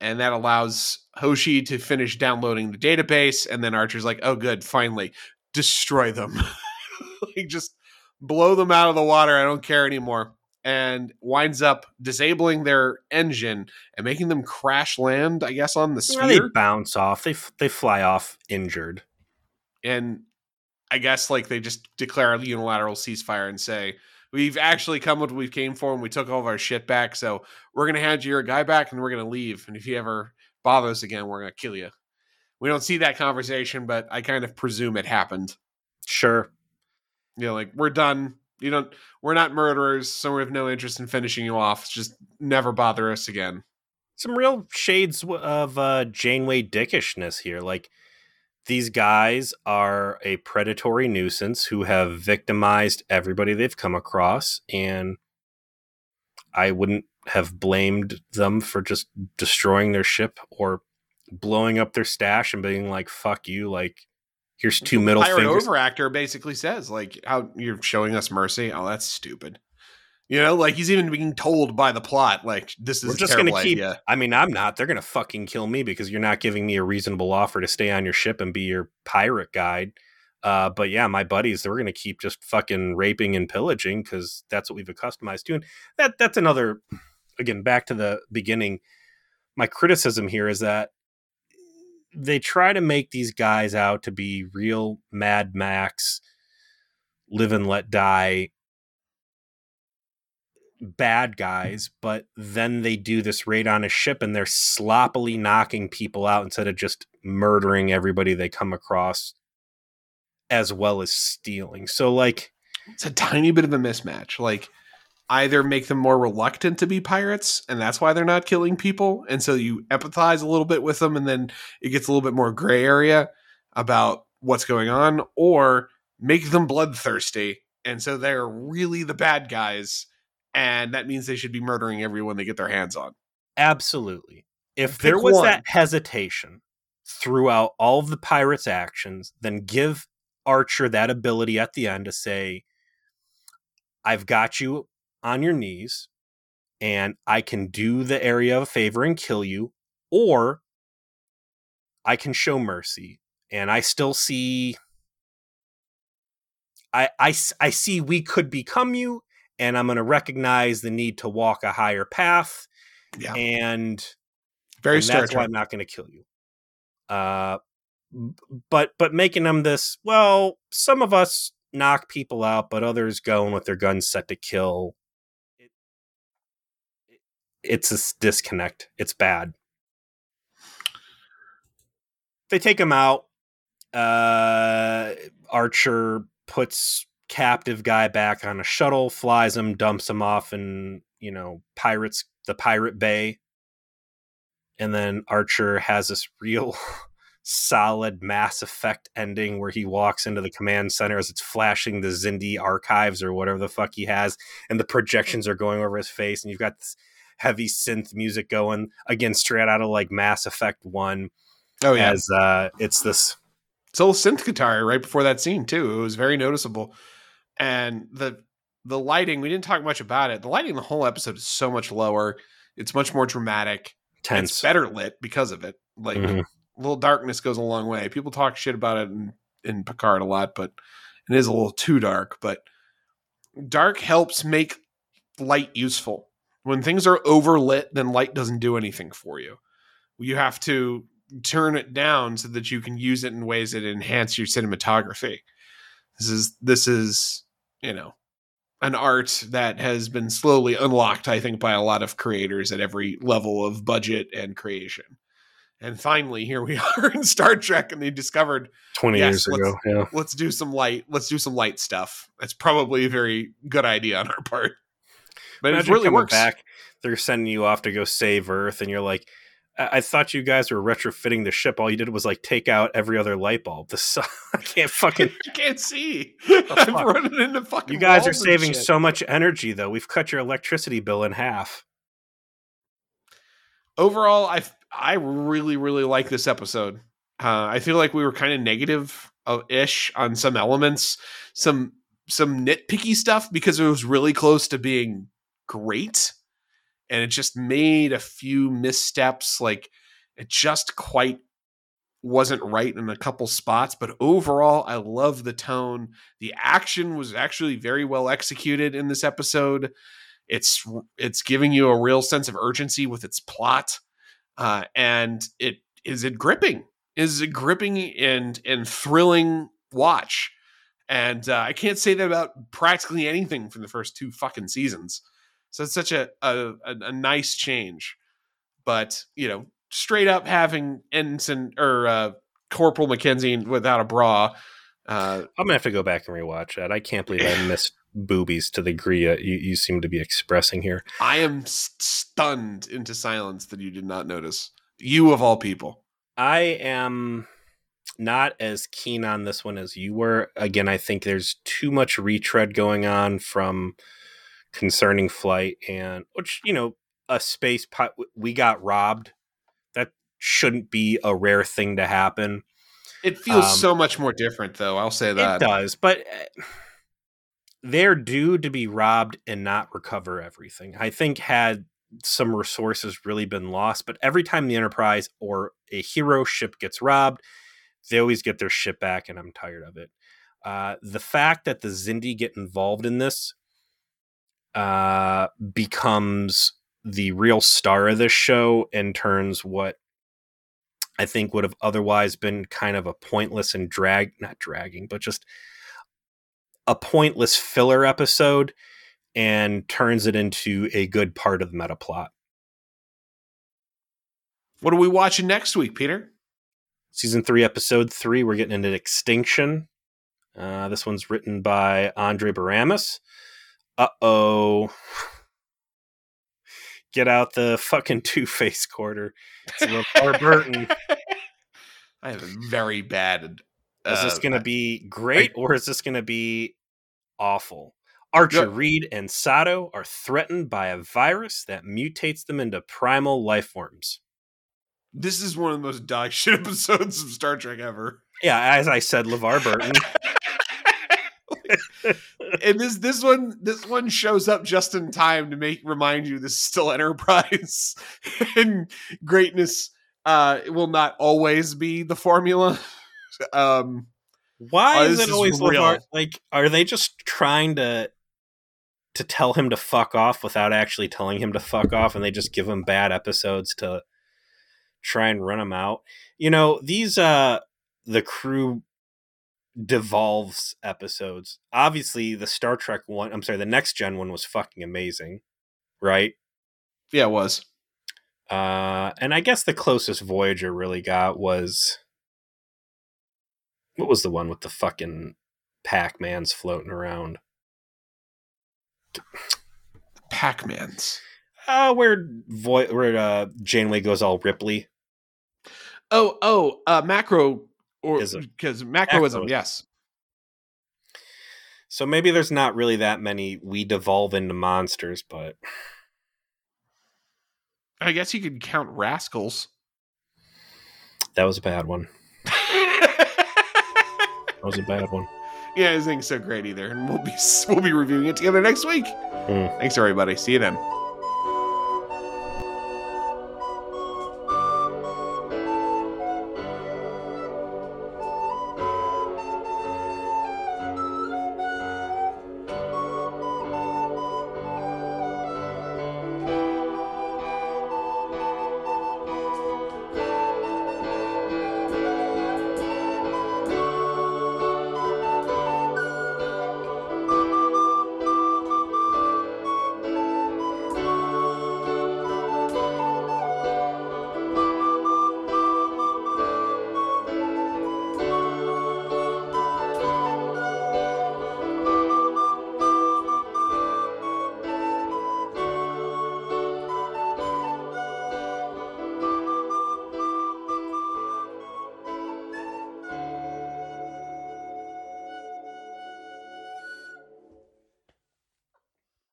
And that allows Hoshi to finish downloading the database. And then Archer's like, oh, good, finally, destroy them. like, just blow them out of the water. I don't care anymore. And winds up disabling their engine and making them crash land, I guess, on the Well, they bounce off. They f- they fly off injured. and I guess like they just declare a unilateral ceasefire and say we've actually come what we came for and we took all of our shit back. So we're gonna hand you your guy back and we're gonna leave. And if you ever bother us again, we're gonna kill you. We don't see that conversation, but I kind of presume it happened. Sure. You know, like we're done. You don't. We're not murderers, so we have no interest in finishing you off. Just never bother us again. Some real shades of uh, Janeway dickishness here. Like these guys are a predatory nuisance who have victimized everybody they've come across, and I wouldn't have blamed them for just destroying their ship or blowing up their stash and being like, "Fuck you!" Like here's two middle Pirate fingers. overactor basically says like, "How you're showing us mercy? Oh, that's stupid." You know, like he's even being told by the plot, like this is We're just gonna keep. idea. I mean, I'm not. They're gonna fucking kill me because you're not giving me a reasonable offer to stay on your ship and be your pirate guide. Uh, but yeah, my buddies, they're gonna keep just fucking raping and pillaging because that's what we've accustomed to. And that that's another. Again, back to the beginning. My criticism here is that they try to make these guys out to be real Mad Max, live and let die bad guys, but then they do this raid on a ship and they're sloppily knocking people out instead of just murdering everybody they come across as well as stealing. So like It's a tiny bit of a mismatch. Like either make them more reluctant to be pirates, and that's why they're not killing people, and so you empathize a little bit with them, and then it gets a little bit more gray area about what's going on, or make them bloodthirsty, and so they're really the bad guys, and that means they should be murdering everyone they get their hands on. absolutely. If Pick there was one. that hesitation throughout all of the pirates' actions, then give Archer that ability at the end to say, I've got you on your knees and I can do the area of a favor and kill you, or I can show mercy. And I still see I, I, I see we could become you, and I'm going to recognize the need to walk a higher path, Yeah, and, very and that's why I'm not going to kill you. Uh, but but making them this well, some of us knock people out, but others go in with their guns set to kill. It, it- it's a s- disconnect. It's bad. They take him out. Uh, Archer puts captive guy back on a shuttle, flies him, dumps him off in you know pirates the pirate bay, and then Archer has this real solid Mass Effect ending where he walks into the command center as it's flashing the Xindi archives or whatever the fuck he has, and the projections are going over his face, and you've got this heavy synth music going again straight out of like Mass Effect 1 Oh yeah. as uh it's this it's a little synth guitar right before that scene too. It was very noticeable, and the the lighting. We didn't talk much about it. The lighting in the whole episode is so much lower. It's much more dramatic. tense It's better lit because of it. Like Mhm. a little darkness goes a long way. People talk shit about it in, in Picard a lot, but it is a little too dark. But dark helps make light useful. When things are overlit, then light doesn't do anything for you. You have to turn it down so that you can use it in ways that enhance your cinematography. This is this is, you know, an art that has been slowly unlocked, I think, by a lot of creators at every level of budget and creation. And finally, here we are in Star Trek, and they discovered 20 Yes, years let's- ago yeah let's do some light, let's do some light stuff. That's probably a very good idea on our part. But Imagine it really works. back they're sending you off to go save earth and you're like I-, I thought you guys were retrofitting the ship all you did was like take out every other light bulb the sun i can't fucking I can't see. I'm fuck? running into fucking. you guys are saving so much energy though we've cut your electricity bill in half overall i i really really like this episode uh, i feel like we were kind of negative ish on some elements some some nitpicky stuff because it was really close to being great and it just made a few missteps like it just quite wasn't right in a couple spots but overall i love the tone. The action was actually very well executed in this episode. It's it's giving you a real sense of urgency with its plot uh, and it is it gripping is a gripping and and thrilling watch. And uh, i can't say that about practically anything from the first two fucking seasons so it's such a a, a, nice change. But you know straight up having ensign or uh, corporal mackenzie without a bra uh, i'm gonna have to go back and rewatch that. I can't believe i missed boobies to the degree you, you seem to be expressing here. I am stunned into silence that you did not notice. You of all people. I am not as keen on this one as you were. Again, I think there's too much retread going on from concerning flight and which, you know, a space pot we got robbed. That shouldn't be a rare thing to happen. It feels Um, so much more different, though. I'll say that. It does, but uh, they're due to be robbed and not recover everything. I think had some resources really been lost, but every time the Enterprise or a hero ship gets robbed, they always get their ship back, and I'm tired of it. Uh, the fact that the Xindi get involved in this uh, becomes the real star of this show and turns what I think would have otherwise been kind of a pointless and drag, not dragging, but just a pointless filler episode and turns it into a good part of the meta plot. What are we watching next week, Peter? Season three, episode three, we're getting into Extinction. Uh, this one's written by Andre Bormanis. Uh oh. Get out the fucking Two Face quarter. It's LeVar Burton. I have a very bad. Is this uh, going to be great or is this going to be awful? Archer. Reed, and Sato are threatened by a virus that mutates them into primal life forms. This is one of the most dog shit episodes of Star Trek ever. Yeah, as I said, LeVar Burton. and this this one this one shows up just in time to make remind you this is still Enterprise and greatness uh will not always be the formula. Um Why Oh, is it always real. LeVar? Like, are they just trying to to tell him to fuck off without actually telling him to fuck off, and they just give him bad episodes to try and run him out? You know, these uh the crew devolves episodes. Obviously, the Star Trek one, I'm sorry, the next gen one was fucking amazing, right? yeah, it was. Uh, and I guess the closest Voyager really got was what was the one with the fucking Pac Mans floating around? Pac-Man's. Uh, where Voy- where uh, Janeway goes all Ripley. Oh, oh, uh macro or because Macrocosm, Macrocosm. yes. So maybe there's not really that many we devolve into monsters, but I guess you could count Rascals. That was a bad one. That was a bad one. yeah, I think so great either, and we'll be we'll be reviewing it together next week. Mm. Thanks everybody. See you then.